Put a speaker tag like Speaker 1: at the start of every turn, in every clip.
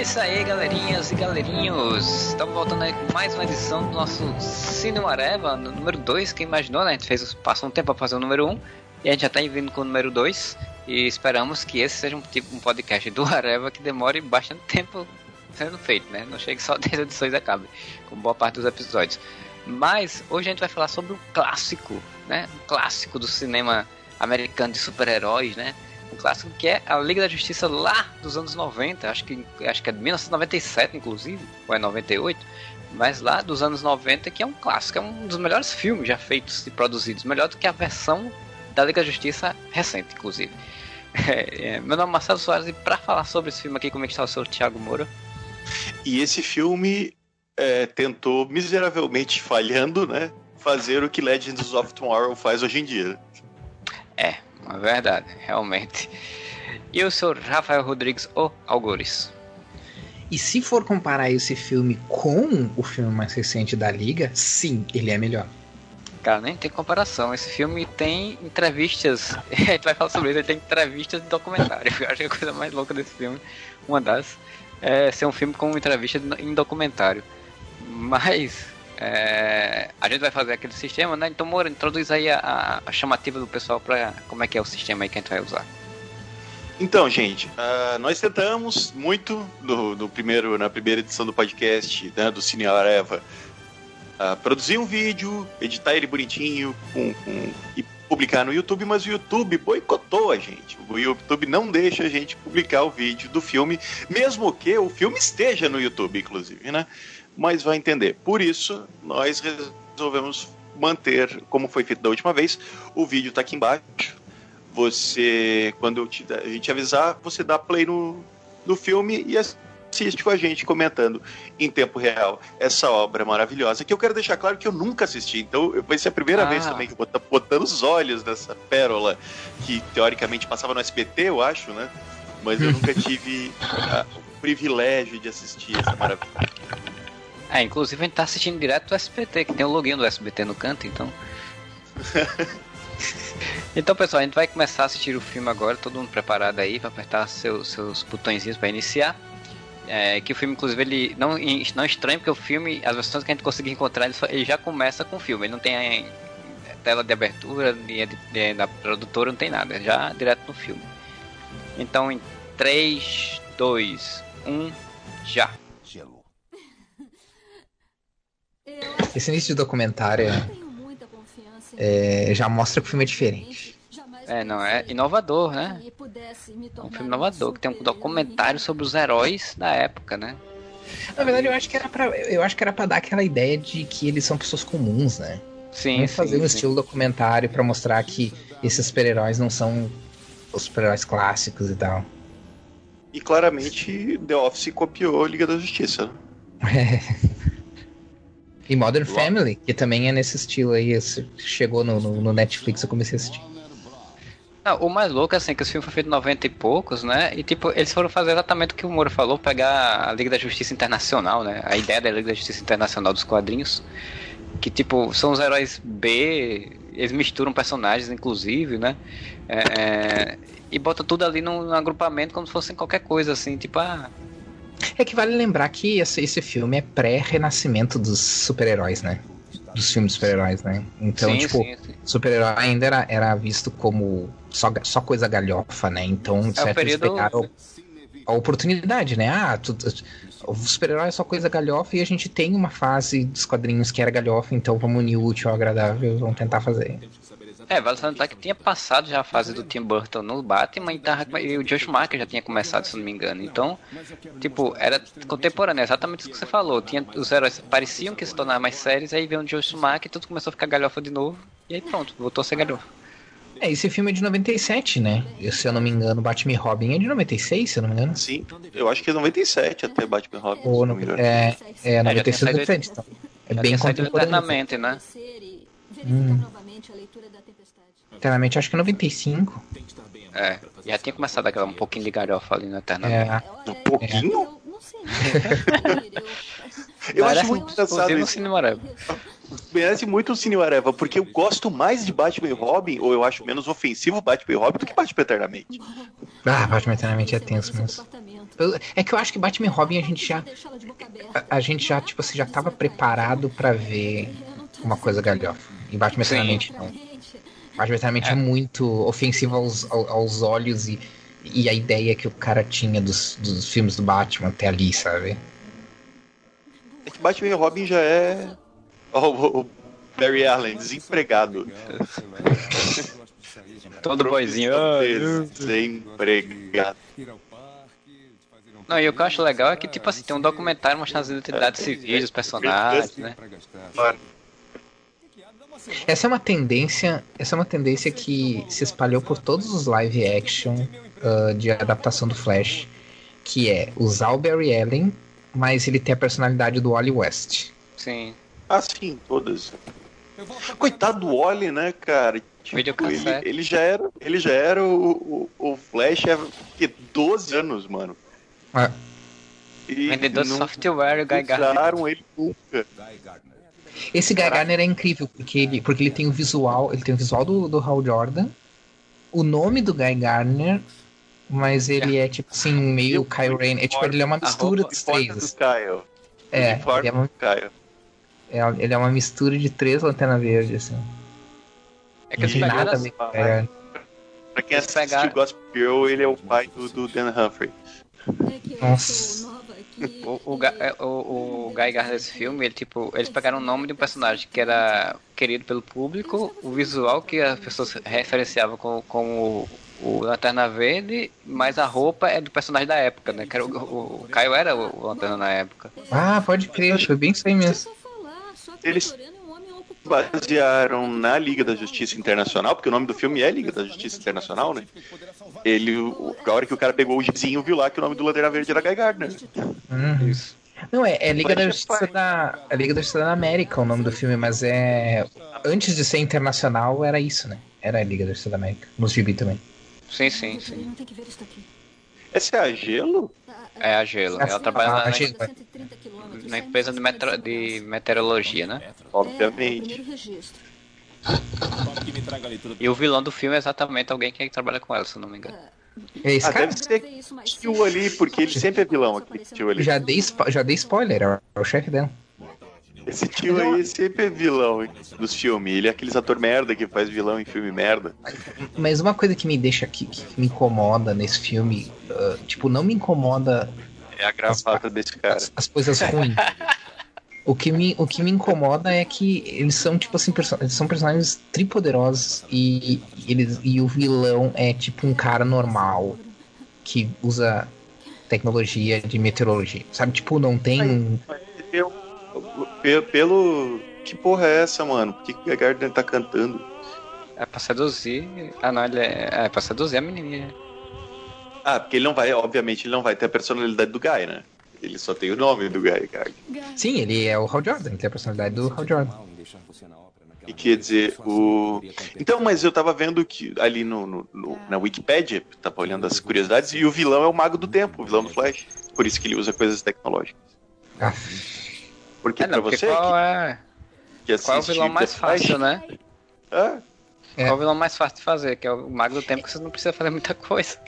Speaker 1: É isso aí, galerinhas e galerinhos. Estamos voltando aí com mais uma edição do nosso Cinema Areva, no número 2. Quem imaginou, né? A gente fez, passou um tempo para fazer o número 1 um, e a gente já está vindo com o número 2. E esperamos que esse seja um tipo um podcast do Areva que demore bastante tempo sendo feito, né? Não chegue só 10 edições e acabe, como boa parte dos episódios. Mas hoje a gente vai falar sobre um clássico, né? Um clássico do cinema americano de super-heróis, né? Um clássico que é a Liga da Justiça lá dos anos 90, acho que, acho que é de 1997, inclusive, ou é 98, mas lá dos anos 90, que é um clássico, é um dos melhores filmes já feitos e produzidos, melhor do que a versão da Liga da Justiça recente, inclusive. É, é, meu nome é Marcelo Soares e para falar sobre esse filme aqui, como é que está o senhor Thiago Moura?
Speaker 2: E esse filme é, tentou miseravelmente falhando, né? Fazer o que Legends of Tomorrow faz hoje em dia.
Speaker 1: É, é verdade, realmente. E o senhor Rafael Rodrigues, o Algures?
Speaker 3: E se for comparar esse filme com o filme mais recente da Liga, sim, ele é melhor.
Speaker 1: Cara, nem tem comparação. Esse filme tem entrevistas. a gente vai falar sobre isso, ele tem entrevistas de documentário. Eu acho que é a coisa mais louca desse filme, uma das, é ser um filme com entrevista em documentário. Mas é, a gente vai fazer aquele sistema, né? Então, Moura, introduz aí a, a chamativa do pessoal para como é que é o sistema aí que a gente vai usar.
Speaker 2: Então, gente, uh, nós tentamos muito no, no, primeiro, na primeira edição do podcast né, do Cine Areva uh, produzir um vídeo, editar ele bonitinho com, com, e publicar no YouTube, mas o YouTube boicotou a gente. O YouTube não deixa a gente publicar o vídeo do filme, mesmo que o filme esteja no YouTube, inclusive, né? Mas vai entender. Por isso, nós resolvemos manter, como foi feito da última vez, o vídeo está aqui embaixo. Você, quando te, a gente avisar, você dá play no, no filme e assiste com a gente comentando em tempo real essa obra maravilhosa. Que eu quero deixar claro que eu nunca assisti, então vai ser a primeira ah. vez também que eu vou estar botando os olhos nessa pérola que teoricamente passava no SBT, eu acho, né? Mas eu nunca tive a, o privilégio de assistir essa maravilha.
Speaker 1: É, inclusive a gente tá assistindo direto do SBT, que tem o login do SBT no canto, então. então, pessoal, a gente vai começar a assistir o filme agora, todo mundo preparado aí, para apertar seus, seus botõezinhos para iniciar. É, que o filme, inclusive, ele não, não estranho, porque o filme, as versões que a gente conseguir encontrar, ele, só, ele já começa com o filme, ele não tem a tela de abertura, nem de, de, da produtora, não tem nada, é já direto no filme. Então, em 3, 2, 1, já.
Speaker 3: Esse início de documentário é, já mostra que o filme é diferente.
Speaker 1: É, não, é inovador, né? É um filme inovador, que tem um documentário sobre os heróis da época, né?
Speaker 3: Na verdade, eu acho que era pra, eu acho que era pra dar aquela ideia de que eles são pessoas comuns, né?
Speaker 1: Sim.
Speaker 3: Vamos fazer sim, um sim. estilo documentário para mostrar que esses super-heróis não são os super-heróis clássicos e tal.
Speaker 2: E claramente The Office copiou Liga da Justiça.
Speaker 3: Né? É. E Modern Family, que também é nesse estilo aí. Chegou no, no, no Netflix, eu comecei a assistir.
Speaker 1: Não, o mais louco é assim, que esse filme foi feito em 90 e poucos, né? E tipo, eles foram fazer exatamente o que o Moro falou, pegar a Liga da Justiça Internacional, né? A ideia da Liga da Justiça Internacional dos quadrinhos. Que tipo, são os heróis B, eles misturam personagens, inclusive, né? É, é, e bota tudo ali num, num, agrupamento como se fosse qualquer coisa, assim, tipo, ah,
Speaker 3: é que vale lembrar que esse, esse filme é pré-renascimento dos super-heróis, né? Dos filmes de super-heróis, né? Então, sim, tipo, super-herói ainda era, era visto como só, só coisa galhofa, né? Então, de é certo, período... eles pegaram a oportunidade, né? Ah, tu, o super-herói é só coisa galhofa e a gente tem uma fase dos quadrinhos que era galhofa, então vamos unir o útil ao agradável, vamos tentar fazer.
Speaker 1: É, vale salientar que tinha passado já a fase do Tim Burton no Batman e, tava, e o Josh Marker já tinha começado, se não me engano. Então, tipo, era contemporâneo, exatamente isso que você falou. Tinha, os heróis pareciam que se tornavam mais sérios, aí veio o Josh Marker e tudo começou a ficar galhofa de novo. E aí pronto, voltou a ser galhofa.
Speaker 3: É, esse filme é de 97, né? Se eu não me engano, Batman e Robin é de 96, se eu não me engano.
Speaker 2: Sim, eu acho que é 97 até Batman e Robin. Ou,
Speaker 3: no, é, é, 96 é, frente, então. É bem contemporâneo.
Speaker 1: né?
Speaker 3: Hum. Eternamente, acho que é 95.
Speaker 1: É, já tinha começado aquela um pouquinho de galhofa ali no Eternamente.
Speaker 2: É. Um pouquinho? eu acho muito engraçado isso. Merece muito o Cine Areva, porque eu gosto mais de Batman e Robin, ou eu acho menos ofensivo Batman e Robin do que Batman Eternamente.
Speaker 3: Ah, Batman Eternamente é tenso mesmo. É que eu acho que Batman e Robin a gente já. A, a gente já, tipo assim, já tava preparado para ver uma coisa galhofa. E Batman Eternamente não. Eternamente é. é muito ofensivo aos, aos olhos e, e a ideia que o cara tinha dos, dos filmes do Batman até ali, sabe?
Speaker 2: É que Batman e Robin já é. O, o Barry Allen, desempregado.
Speaker 1: Todo boizinho.
Speaker 2: Desempregado.
Speaker 1: Não, e o que eu acho legal é que, tipo assim, tem um documentário mostrando as identidades civis dos personagens, né?
Speaker 3: Essa é uma tendência, essa é uma tendência que se espalhou por todos os live action uh, de adaptação do Flash, que é usar o Barry Allen, mas ele tem a personalidade do Wally West.
Speaker 1: Sim.
Speaker 2: Ah, sim, todas. Coitado do Wally, né, cara? Tipo, ele, ele, já era, ele já era o, o, o Flash há 12 anos, mano.
Speaker 1: É. E Vendedor de software, o Guy
Speaker 2: Gardner. ele nunca.
Speaker 3: Esse Guy Gardner é incrível, porque ele, porque ele tem o visual, ele tem o visual do, do Hal Jordan, o nome do Guy Gardner, mas ele é, é tipo assim, meio Kyle Rain. É tipo, ele é uma mistura dos três.
Speaker 2: Kyle.
Speaker 3: É, ele é, uma, é, ele é uma mistura de três lanternas verdes, assim.
Speaker 1: É que não nada a ver
Speaker 2: com Pra quem assistiu Gospel Girl, ele é o pai do, do Dan Humphrey.
Speaker 3: Nossa.
Speaker 1: O, o, é, o, o Guy Gardner desse filme, ele, tipo, eles pegaram o nome de um personagem que era querido pelo público, o visual que as pessoas referenciavam como, como o Lanterna Verde, mas a roupa é do personagem da época, né? Que era o, o, o Caio era o, o Lanterna na época.
Speaker 3: Ah, pode crer, foi bem isso aí mesmo.
Speaker 2: Eles basearam na Liga da Justiça Internacional, porque o nome do filme é Liga da Justiça Internacional, né? Ele, a hora que o cara pegou o gibizinho, viu lá que o nome do Lanterna Verde era Guy Gardner.
Speaker 3: Uhum. Isso. Não, é, é Liga da Justiça da. É Liga da Justiça da América o nome do filme, mas é. Antes de ser internacional, era isso, né? Era a Liga da Justiça da América. Nos gibi também.
Speaker 1: Sim, sim, sim.
Speaker 2: Essa é a Gelo?
Speaker 1: É a Gelo. Ela trabalha na, na empresa de, metro, de meteorologia, né?
Speaker 2: Obviamente.
Speaker 1: E o vilão do filme é exatamente alguém que trabalha com ela, se eu não me engano.
Speaker 3: É esse
Speaker 2: ah,
Speaker 3: cara?
Speaker 2: deve ser tio ali, porque ele sempre é vilão aqui. Tio ali.
Speaker 3: Já dei, já dei spoiler, é o chefe dela.
Speaker 2: Esse tio aí sempre é vilão dos filmes. Ele é aqueles ator merda que faz vilão em filme merda.
Speaker 3: Mas uma coisa que me deixa aqui, que me incomoda nesse filme, uh, tipo, não me incomoda.
Speaker 2: É a gravata as, desse cara.
Speaker 3: As, as coisas ruins. O que, me, o que me incomoda é que eles são, tipo assim, eles são personagens tripoderosos e, eles, e o vilão é tipo um cara normal que usa tecnologia de meteorologia. Sabe, tipo, não tem.
Speaker 2: Eu, pelo, pelo. Que porra é essa, mano? Por que, que a Gardner tá cantando?
Speaker 1: É pra seduzir. Ah, não, ele é, é pra seduzir a menininha.
Speaker 2: Ah, porque ele não vai, obviamente, ele não vai ter a personalidade do Guy, né? Ele só tem o nome do Guy Gardner.
Speaker 3: Sim, ele é o Hal Jordan, ele tem a personalidade do Hal Jordan.
Speaker 2: E quer dizer, o. Então, mas eu tava vendo que ali no, no, no, na Wikipedia, tava olhando as curiosidades, e o vilão é o Mago do Tempo, o vilão do Flash. Por isso que ele usa coisas tecnológicas.
Speaker 3: Ah.
Speaker 2: Porque é, não, pra você.
Speaker 1: Qual é, que qual é o vilão mais fácil, né?
Speaker 2: Ah.
Speaker 1: É. Qual é o vilão mais fácil de fazer? Que é o Mago do Tempo, que você não precisa fazer muita coisa.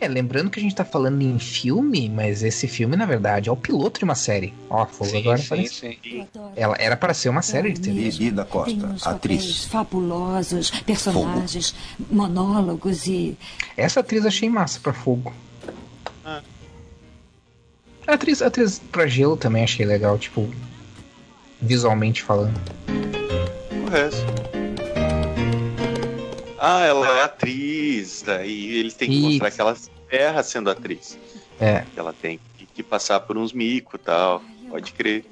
Speaker 3: É, lembrando que a gente tá falando em filme, mas esse filme, na verdade, é o piloto de uma série. Ó, Fogo sim, agora sim, sim. Ela era para ser uma série de TV.
Speaker 4: Lili da Costa, atriz.
Speaker 5: Fabulosos, personagens, Fogo. monólogos e.
Speaker 3: Essa atriz achei massa pra Fogo. Ah. A atriz, a atriz pra Gelo também achei legal, tipo, visualmente falando.
Speaker 2: O resto. Ah, ela é atriz, daí eles têm que Isso. mostrar que ela erra sendo atriz.
Speaker 3: É.
Speaker 2: Que ela tem que passar por uns micos e tal. Pode crer.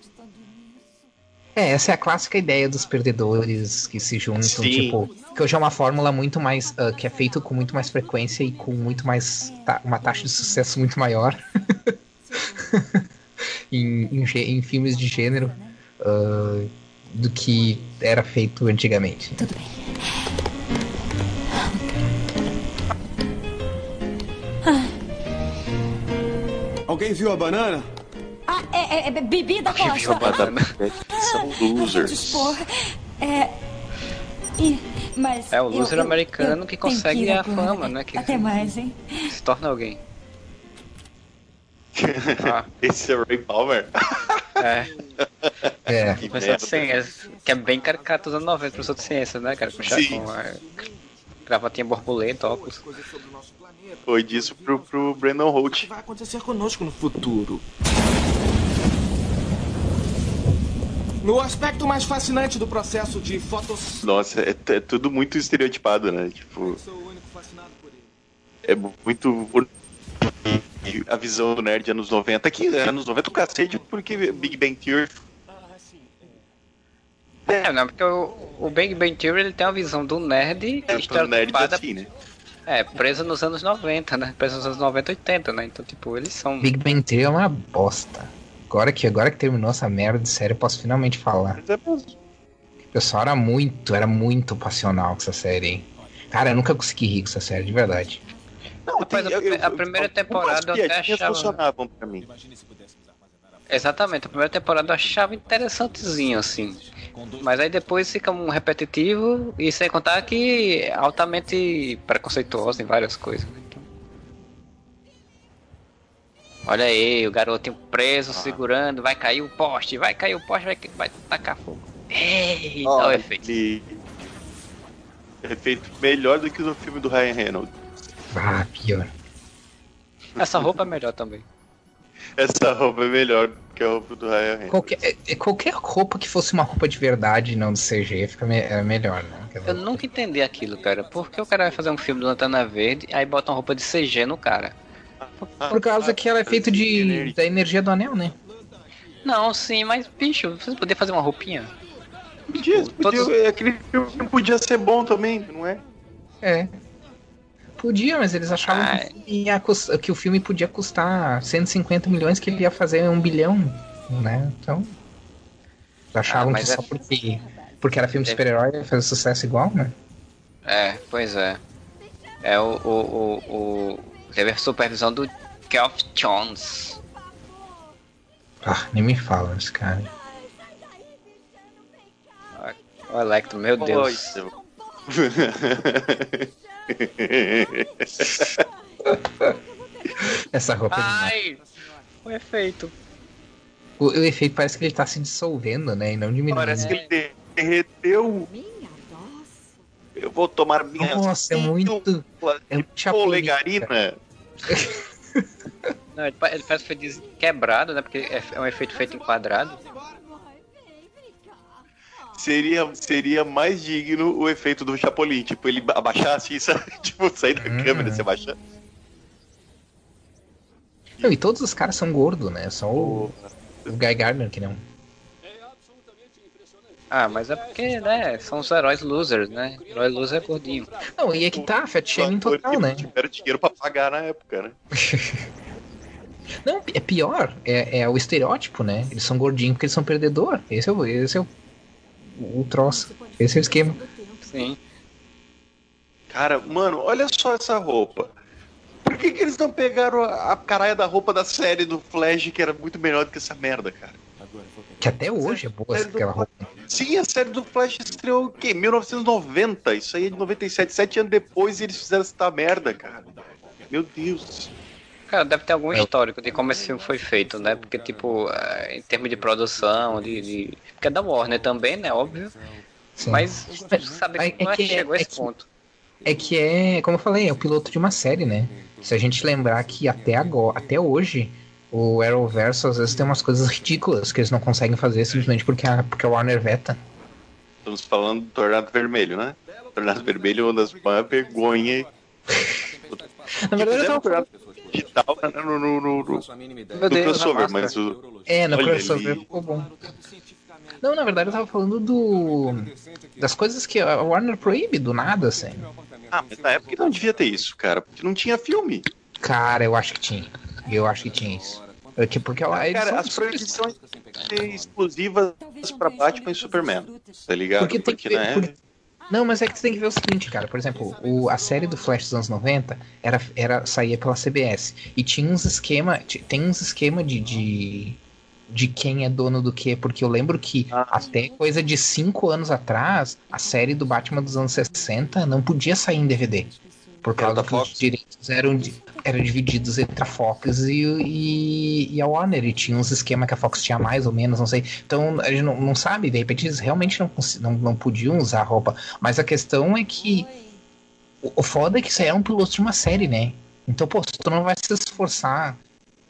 Speaker 3: É, essa é a clássica ideia dos perdedores que se juntam, Sim. tipo, que hoje é uma fórmula muito mais, uh, que é feito com muito mais frequência e com muito mais, ta uma taxa de sucesso muito maior em, em, em, filmes de gênero uh, do que era feito antigamente.
Speaker 5: Tudo bem.
Speaker 4: Alguém viu a banana?
Speaker 5: é, é bebida, Costa.
Speaker 2: São losers.
Speaker 5: É. E, mas
Speaker 1: é o loser
Speaker 5: eu,
Speaker 1: americano
Speaker 5: eu,
Speaker 1: que consegue
Speaker 5: que
Speaker 1: a fama, né? Que
Speaker 5: Até mais, hein?
Speaker 1: Se torna alguém.
Speaker 2: Ah. Esse é o Ray Palmer?
Speaker 1: É.
Speaker 3: É.
Speaker 1: Que, assim, que é bem caricato dos anos 90, professor de ciência, né, cara? Com,
Speaker 2: Sim.
Speaker 1: com a gravatinha borboleta, óculos.
Speaker 2: Foi disso pro, pro Brandon Holt. O que
Speaker 6: vai acontecer conosco no futuro? No aspecto mais fascinante do processo de fotos.
Speaker 2: Nossa, é, é tudo muito estereotipado, né? Tipo. É muito a visão do nerd anos 90, que anos 90 o cacete, porque Big Bang Theory.
Speaker 1: É, não, porque o, o Big Bang Theory ele tem uma visão do nerd
Speaker 2: é, estereotipada. Assim, né?
Speaker 1: É, preso nos anos 90, né? Preso nos anos 90, 80, né? Então, tipo, eles são.
Speaker 3: Big Bang Theory é uma bosta. Agora que, agora que terminou essa merda de série, eu posso finalmente falar.
Speaker 2: É
Speaker 3: o pessoal era muito, era muito passional com essa série, hein? Cara, eu nunca consegui rir com essa série, de verdade.
Speaker 1: Não, Rapaz, tem, a, eu, a, primeira eu, temporada eu até achava.
Speaker 2: funcionavam pra mim.
Speaker 1: Exatamente, a primeira temporada eu achava interessantezinho, assim. Mas aí depois fica um repetitivo e sem contar que é altamente preconceituoso em várias coisas. Né? Então... Olha aí, o garotinho preso, ah. segurando, vai cair o poste, vai cair o poste, vai, vai tacar fogo. Ei, oh, o efeito.
Speaker 2: Efeito melhor do que no filme do Ryan Reynolds.
Speaker 3: Ah, pior.
Speaker 1: Essa roupa é melhor também.
Speaker 2: Essa roupa é melhor que a roupa do Ryan Reynolds.
Speaker 3: Qualquer, é, qualquer roupa que fosse uma roupa de verdade não do CG fica me, é melhor, né?
Speaker 1: Eu nunca entendi aquilo, cara. Por que o cara vai fazer um filme do Lanterna Verde aí bota uma roupa de CG no cara?
Speaker 3: Por causa que ela é feita de, da energia do anel, né?
Speaker 1: Não, sim, mas bicho, você poderia fazer uma roupinha?
Speaker 2: Podia, tipo, podia todos... aquele filme podia ser bom também, não é?
Speaker 3: É. Podia, mas eles achavam que, ia, que, o filme podia custar 150 milhões, que ele ia fazer um bilhão, né? Então. Achavam ah, que só é... porque, porque era filme de super-herói ia fazer sucesso igual, né?
Speaker 1: É, pois é. É o. o, o, o... Teve a supervisão do Geoff Jones.
Speaker 3: Ah, nem me fala esse cara.
Speaker 1: O Electro, meu Deus.
Speaker 3: Essa roupa é
Speaker 1: Ai, o efeito.
Speaker 3: O, o, efeito parece que ele tá se dissolvendo, né? E não diminuindo.
Speaker 2: Parece que ele derreteu. Eu vou tomar minha.
Speaker 3: Nossa, é muito. É
Speaker 2: muito polegarina.
Speaker 1: Não, ele parece que foi quebrado, né? Porque é, é um efeito feito em quadrado
Speaker 2: seria, seria mais digno o efeito do Chapolin. Tipo, ele abaixasse isso, tipo, sair da hum. câmera se abaixar.
Speaker 3: Não, e todos os caras são gordos, né? Só o, o Guy Gardner que não.
Speaker 1: Ah, mas é porque, né, são os heróis losers, né? O herói loser é gordinho.
Speaker 3: Não, e é que tá, fat shaming total, né?
Speaker 2: Tiveram dinheiro pra pagar na época, né?
Speaker 3: Não, é pior, é, é o estereótipo, né? Eles são gordinhos porque eles são perdedor. Esse é o, esse é o o troço. Esse é o esquema.
Speaker 1: Sim.
Speaker 2: Cara, mano, olha só essa roupa. Por que, que eles não pegaram a, a caralha da roupa da série do Flash, que era muito melhor do que essa merda, cara?
Speaker 3: Que até hoje é boa aquela roupa.
Speaker 2: Sim, a série do Flash estreou o quê? 1990. Isso aí é de 97, sete anos depois e eles fizeram essa merda, cara. Meu Deus.
Speaker 1: Cara, deve ter algum histórico de como esse filme foi feito, né? Porque, tipo, é, em termos de produção, de, de... Porque é da Warner também, né? Óbvio. Sim. Mas, sabe, é, não é que chegou a esse ponto.
Speaker 3: É que é, como eu falei, é o piloto de uma série, né? Se a gente lembrar que até agora, até hoje, o Arrowverse às vezes tem umas coisas ridículas que eles não conseguem fazer simplesmente porque a, porque a Warner veta.
Speaker 2: Estamos falando do Tornado Vermelho, né? Tornado Vermelho é uma das maiores vergonhas.
Speaker 3: Na verdade, eu tava
Speaker 2: digital no, no, no, no, no crossover, mas o.
Speaker 3: É, no crossover ficou bom. Não, na verdade eu tava falando do. das coisas que a Warner proíbe do nada, assim.
Speaker 2: Ah, mas na época não devia ter isso, cara, porque não tinha filme.
Speaker 3: Cara, eu acho que tinha. Eu acho que tinha isso. Porque, porque ela,
Speaker 2: cara, as proibições exclusivas pra Batman e Superman, tá ligado?
Speaker 3: Porque, porque, tem que ver, porque não, mas é que você tem que ver o seguinte, cara. Por exemplo, o, a série do Flash dos anos 90 era, era, saía pela CBS. E tinha uns esquema. Tem uns esquema de, de, de quem é dono do que, porque eu lembro que ah, até coisa de 5 anos atrás, a série do Batman dos anos 60 não podia sair em DVD. Por causa que os direitos eram, eram divididos entre a Fox e, e, e, a Warner. E tinha uns esquemas que a Fox tinha mais ou menos, não sei. Então a gente não, não sabe, de repente eles realmente não, não, não podiam usar roupa. Mas a questão é que o, o foda é que isso aí é um piloto de uma série, né? Então, pô, se tu não vai se esforçar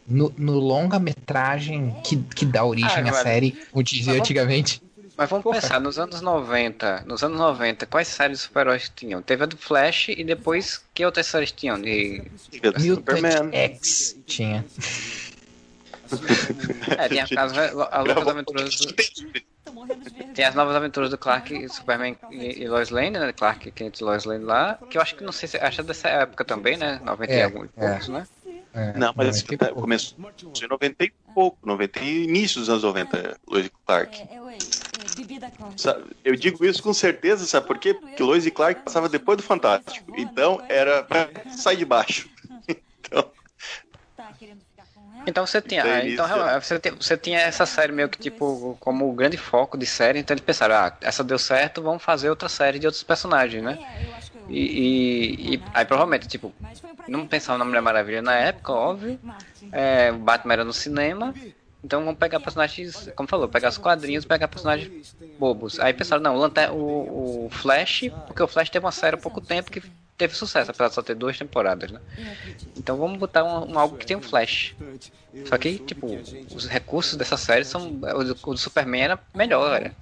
Speaker 3: no, no longa-metragem que, que dá origem ah, à série, como dizia antigamente.
Speaker 1: Mas vamos Porra. pensar, nos anos 90, nos anos 90, quais séries de super-heróis tinham? Teve a do Flash e depois que outras séries tinham? De...
Speaker 3: Superman. X tinha.
Speaker 1: é, tinha as, as novas aventuras do... Tem as novas aventuras do Clark, Superman e, e Lois Lane, né? Clark Kent e Lois Lane lá, que eu acho que não sei se acha dessa época também, né? 90 é, e alguns é. poucos, né?
Speaker 2: É, não, mas assim, começou em 90 e pouco, 90 e início dos anos 90, Lois Clark. É, é, eu digo isso com certeza, sabe por quê? Porque Lois e Clark passava depois do Fantástico. Então era sai de baixo. então.
Speaker 1: Então você tinha, então, então você, tinha, você tinha essa série meio que tipo como o grande foco de série, então eles pensaram, ah, essa deu certo, vamos fazer outra série de outros personagens, né? E, e, e aí provavelmente, tipo, não pensava na Mulher Maravilha na época, óbvio. É, o Batman era no cinema, então vamos pegar personagens, como falou, pegar os quadrinhos, pegar personagens bobos. Aí pensaram, não, o, o Flash, porque o Flash teve uma série há pouco tempo que teve sucesso, apesar de só ter duas temporadas, né? Então vamos botar um, um algo que tem um Flash. Só que, tipo, os recursos dessa série são. O do, Superman era melhor, velho.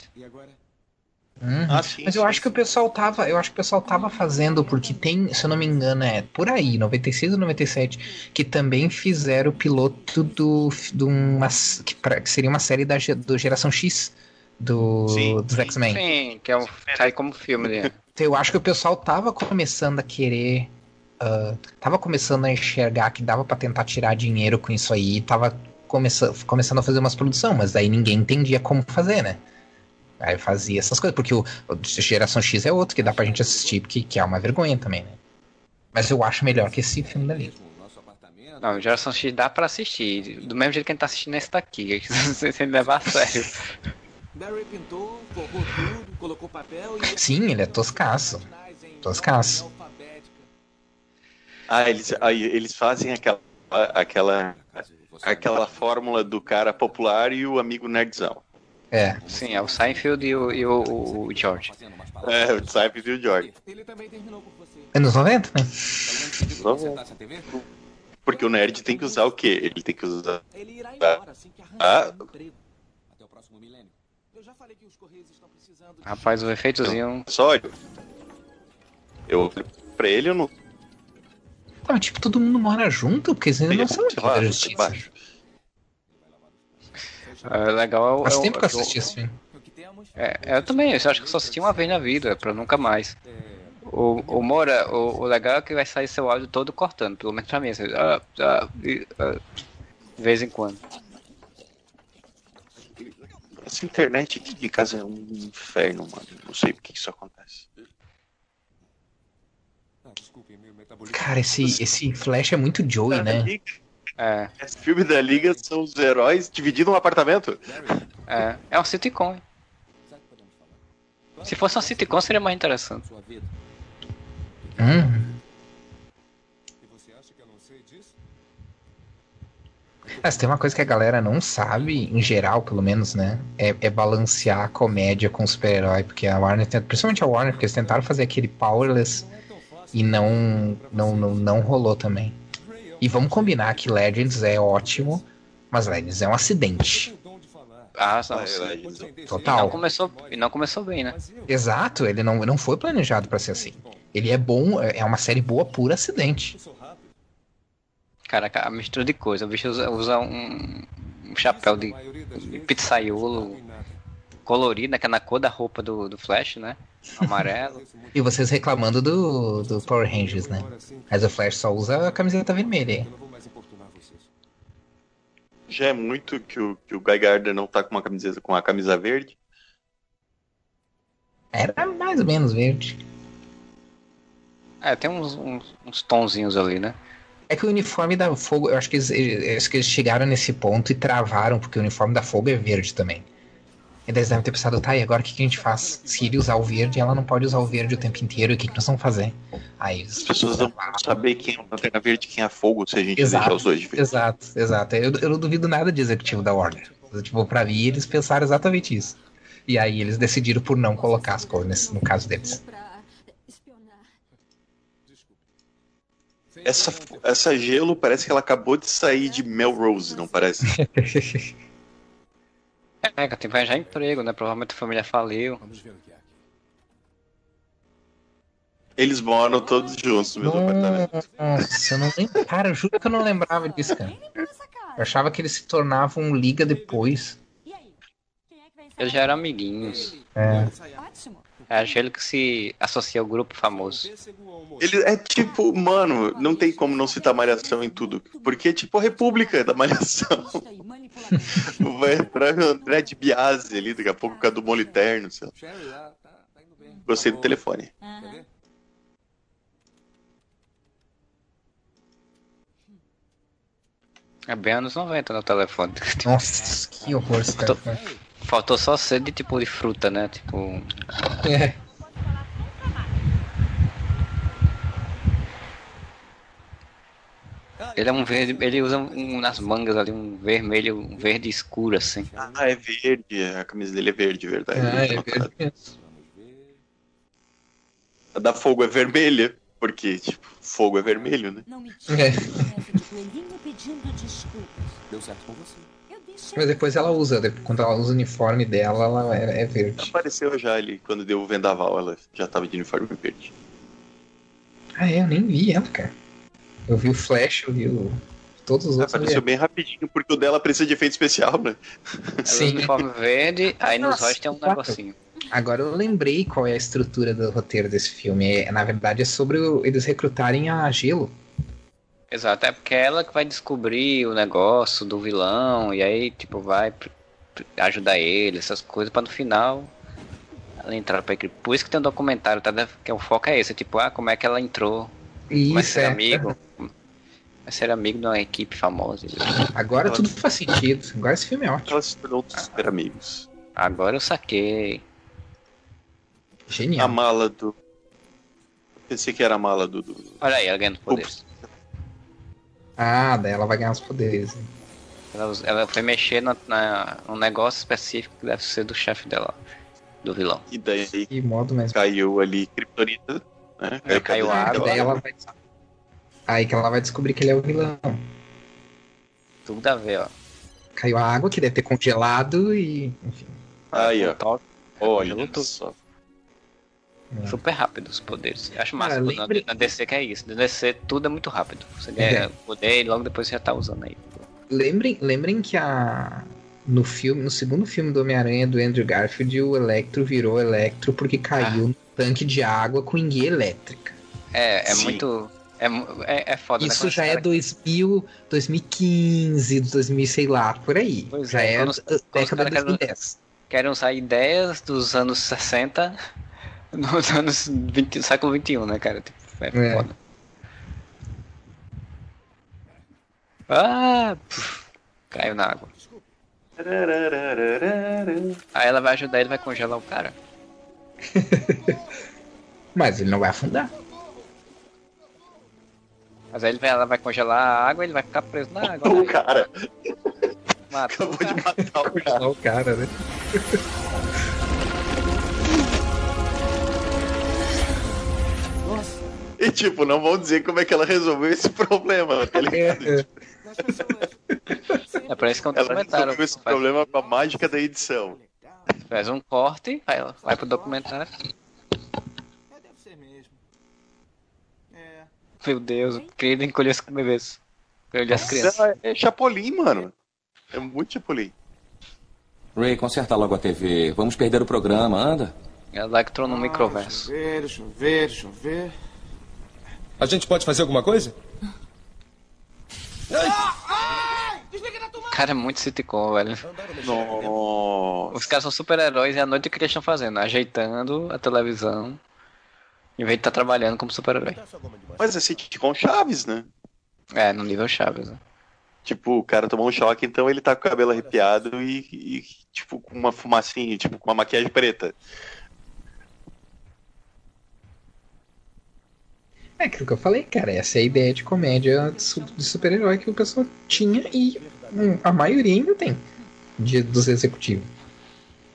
Speaker 3: Uhum. Ah, sim, Mas eu sim, acho sim. que o pessoal tava, eu acho que o pessoal tava fazendo porque tem, se eu não me engano, é por aí, 96 ou 97, que também fizeram o piloto do de uma que, pra, que seria uma série da do Geração X do dos X-Men.
Speaker 1: Sim, que é um sai como filme, né?
Speaker 3: Eu acho que o pessoal tava começando a querer uh, tava começando a enxergar que dava para tentar tirar dinheiro com isso aí, tava começando começando a fazer umas produção, mas aí ninguém entendia como fazer, né? Aí fazia essas coisas, porque o, o Geração X é outro que dá pra gente assistir, porque que é uma vergonha também, né? Mas eu acho melhor que esse filme dali.
Speaker 1: Não, Geração X dá pra assistir. Do mesmo jeito que a gente tá assistindo esse daqui, sem levar a sério.
Speaker 3: pintou, tudo, colocou papel e... Sim, ele é toscaço. Toscaço.
Speaker 2: Ah, eles, aí, eles fazem aquela, aquela, aquela fórmula do cara popular e o amigo nerdzão.
Speaker 3: É.
Speaker 1: Sim, é o Seinfeld e o, e o, o George.
Speaker 2: É, o Seinfeld e o George.
Speaker 3: Anos 90, né?
Speaker 2: 90. Porque o nerd tem que usar o quê? Ele tem que usar. Ah.
Speaker 1: Rapaz, o efeitozinho.
Speaker 2: Só eu olho pra ele eu não.
Speaker 3: Ah, tipo, todo mundo mora junto, porque eles ainda não são
Speaker 1: da justiça. É legal.
Speaker 3: Faz é, tempo que eu assisti esse filme.
Speaker 1: É, eu também, eu acho que eu só assisti uma vez na vida, pra nunca mais. O, o Moura, o, o legal é que vai sair seu áudio todo cortando, pelo menos pra mim. Assim, ah, ah, ah, de vez em quando.
Speaker 2: Essa internet aqui de casa é um inferno, mano. Não sei por que isso acontece.
Speaker 3: Cara, esse, esse Flash é muito Joey, né?
Speaker 1: É.
Speaker 2: Esse filme da Liga são os heróis dividindo um apartamento.
Speaker 1: É, é um sitcom. Se fosse um sitcom seria mais interessante.
Speaker 3: Hum. Mas tem uma coisa que a galera não sabe, em geral, pelo menos, né? É, é balancear a comédia com o super-herói. Porque a Warner, principalmente a Warner, porque eles tentaram fazer aquele Powerless e não, não, não, não rolou também. E vamos combinar que Legends é ótimo, mas Legends é um acidente.
Speaker 1: Ah, não, Total. E não, começou, não começou bem, né?
Speaker 3: Exato, ele não, não foi planejado para ser assim. Ele é bom, é uma série boa por acidente.
Speaker 1: Cara, a mistura de coisa. O bicho usa, usa um, um, chapéu de, de pizzaiolo colorido, né, que é na cor da roupa do, do Flash, né? Amarelo.
Speaker 3: e vocês reclamando do, do Power Rangers, né? Mas o Flash só usa a camiseta vermelha.
Speaker 2: Já é muito que o, que o Guy Gardner não tá com uma camiseta com a camisa verde.
Speaker 3: Era mais ou menos verde.
Speaker 1: É, tem uns, uns, uns tonzinhos ali, né?
Speaker 3: É que o uniforme da Fogo, eu acho que eles, acho que eles chegaram nesse ponto e travaram, porque o uniforme da Fogo é verde também. E eles devem ter pensado, tá, e agora o que, que a gente faz? Se ele usar o verde, ela não pode usar o verde o tempo inteiro, o que, que nós vamos fazer? Aí
Speaker 2: As pessoas não vão saber quem é o Lanterna Verde e quem é Fogo se a gente
Speaker 3: Exato,
Speaker 2: deixar os dois de verde.
Speaker 3: Exato, exato. Eu, eu não duvido nada de executivo da Warner. Tipo, pra mim, eles pensaram exatamente isso. E aí eles decidiram por não colocar as cores no caso deles.
Speaker 2: Essa, essa gelo parece que ela acabou de sair de Melrose, não parece?
Speaker 1: É, cara, tem que arranjar emprego, né? Provavelmente a família faliu.
Speaker 6: Vamos ver o que é aqui.
Speaker 2: Eles moram todos juntos no mesmo apartamento.
Speaker 3: Nossa, eu não lembro. Cara, eu juro que eu não lembrava disso, cara. Eu achava que eles se tornavam um liga depois.
Speaker 5: E é que?
Speaker 1: Eles já eram amiguinhos.
Speaker 3: É.
Speaker 5: Ótimo.
Speaker 1: É a Gelo que se associa ao grupo famoso.
Speaker 2: Ele é tipo, mano, não tem como não citar Malhação em tudo. Porque é tipo a República da Malhação. Vai entrar o André de Biase ali, daqui a pouco por causa do Moliterno, sei lá. Gostei do telefone.
Speaker 6: Ver?
Speaker 1: É bem anos 90 no telefone.
Speaker 3: Nossa, que horror esse telefone.
Speaker 1: Faltou só ser de tipo de fruta, né? Tipo.
Speaker 3: É.
Speaker 1: Ele é um verde. Ele usa um, nas mangas ali um vermelho, um verde escuro assim.
Speaker 2: Ah, é verde. A camisa dele é verde, verdade.
Speaker 3: Ah, é verde mesmo.
Speaker 6: Vamos ver.
Speaker 2: A da fogo é vermelha. Porque, tipo, fogo é vermelho, né?
Speaker 5: Não me tire
Speaker 3: É.
Speaker 5: de pedindo desculpas.
Speaker 6: Deu certo com você.
Speaker 3: Mas depois ela usa, depois- quando ela usa o uniforme dela, ela é, é verde.
Speaker 2: Apareceu já ali, quando deu o vendaval, ela já tava de uniforme verde.
Speaker 3: Ah, é, eu nem vi ela, cara. Eu vi o Flash, eu vi o... todos os outros. eu
Speaker 2: Apareceu bem rapidinho, porque o dela precisa de efeito especial, né?
Speaker 3: Sim.
Speaker 1: uniforme verde, aí nos olhos tem um
Speaker 3: quatro.
Speaker 1: negocinho.
Speaker 3: Agora eu lembrei qual é a estrutura do roteiro desse filme. É, na verdade, é sobre o- eles recrutarem a Gelo.
Speaker 1: Exato, é porque é ela que vai descobrir o negócio do vilão e aí, tipo, vai ajudar ele, essas coisas, pra no final ela entrar pra equipe. Por isso que tem um documentário, tá? Que o foco é esse, tipo, ah, como é que ela entrou, vai
Speaker 3: Isso,
Speaker 1: ser
Speaker 3: é.
Speaker 1: amigo. Vai ser amigo de uma equipe famosa.
Speaker 3: Agora tudo faz sentido. Agora esse filme é ótimo.
Speaker 2: Ela se tornou super amigos.
Speaker 1: Agora eu saquei.
Speaker 2: A
Speaker 3: Genial.
Speaker 2: mala do. Pensei que era a mala do. do-
Speaker 1: Olha aí, ela ganhando poderes.
Speaker 3: Ah, daí ela vai ganhar os poderes. né?
Speaker 1: Ela, ela foi mexer na, na, num negócio específico que deve ser do chefe dela, do vilão.
Speaker 2: E daí
Speaker 3: Que modo mesmo.
Speaker 2: caiu ali Kryptonita, né?
Speaker 1: Caiu
Speaker 2: a
Speaker 1: água.
Speaker 3: Daí ela vai... Aí que ela vai descobrir que ele é o vilão.
Speaker 1: Tudo a ver, ó.
Speaker 3: Caiu a água, que deve ter congelado e. Enfim.
Speaker 2: Aí, ó.
Speaker 1: Top,
Speaker 2: Olha
Speaker 1: Lutou.
Speaker 2: Só.
Speaker 1: super rápido os poderes. Eu acho massa
Speaker 3: Cara, lembre-
Speaker 1: na DC que é isso. Na DC tudo é muito rápido. Você ganha
Speaker 3: É.
Speaker 1: poder e logo depois você já tá usando aí.
Speaker 3: Lembrem, lembrem que a. No filme, no segundo filme do Homem-Aranha do Andrew Garfield, o Electro virou Electro porque caiu no tanque de água com enguia elétrica.
Speaker 1: É, é
Speaker 2: Sim.
Speaker 1: muito. É, é, é foda, né?
Speaker 3: Isso
Speaker 1: quando
Speaker 3: já é
Speaker 1: cara-
Speaker 3: 2000, 2015, 2000, sei lá, por aí.
Speaker 1: Pois
Speaker 3: já
Speaker 1: é,
Speaker 3: é, década de
Speaker 1: caras querem-
Speaker 3: 2010.
Speaker 1: Querem usar ideias dos anos 60 nos anos 20, século 21, né, cara? Tipo, é,
Speaker 3: É.
Speaker 1: foda. Ah! puf, caiu na água. Aí ela vai ajudar ele vai congelar o cara.
Speaker 3: Mas ele não vai afundar.
Speaker 1: Mas aí ele vai, ela vai congelar a água e ele vai ficar preso na água.
Speaker 2: O
Speaker 1: né?
Speaker 2: cara
Speaker 1: Matou
Speaker 2: acabou
Speaker 1: o
Speaker 2: de
Speaker 1: cara.
Speaker 2: matar o cara.
Speaker 3: O cara, né?
Speaker 2: E tipo, não vão dizer como é que ela resolveu esse problema, tá ligado?
Speaker 3: É, é.
Speaker 1: É pra isso que é um
Speaker 2: Ela
Speaker 1: documentário.
Speaker 2: resolveu esse
Speaker 1: Faz,
Speaker 2: problema com a mágica da edição.
Speaker 1: faz um corte, vai, vai pro documentário.
Speaker 6: É, deve ser mesmo. É.
Speaker 1: Meu Deus, queria encolher os bebês. Encolher as crianças.
Speaker 2: Ela é Chapolin, mano. É muito Chapolin.
Speaker 7: Ray, conserta logo a TV. Vamos perder o programa, anda.
Speaker 1: Entrou no
Speaker 6: Ah,
Speaker 1: microverso.
Speaker 6: Deixa eu ver, deixa eu ver, deixa eu ver.
Speaker 8: A gente pode fazer alguma coisa?
Speaker 1: O cara é muito sitcom, velho.
Speaker 2: Nossa.
Speaker 1: Os caras são super-heróis e à noite o que eles estão fazendo? Ajeitando a televisão. Em vez de estar trabalhando como super-herói.
Speaker 2: Mas é sitcom Chaves, né?
Speaker 1: É, no nível Chaves. Né?
Speaker 2: Tipo, o cara tomou um choque, então ele tá com o cabelo arrepiado e, e tipo, com uma fumacinha, tipo, com uma maquiagem preta.
Speaker 3: É aquilo que eu falei, cara. Essa é a ideia de comédia de super-herói que o pessoal tinha e hum, a maioria ainda tem de, dos executivos.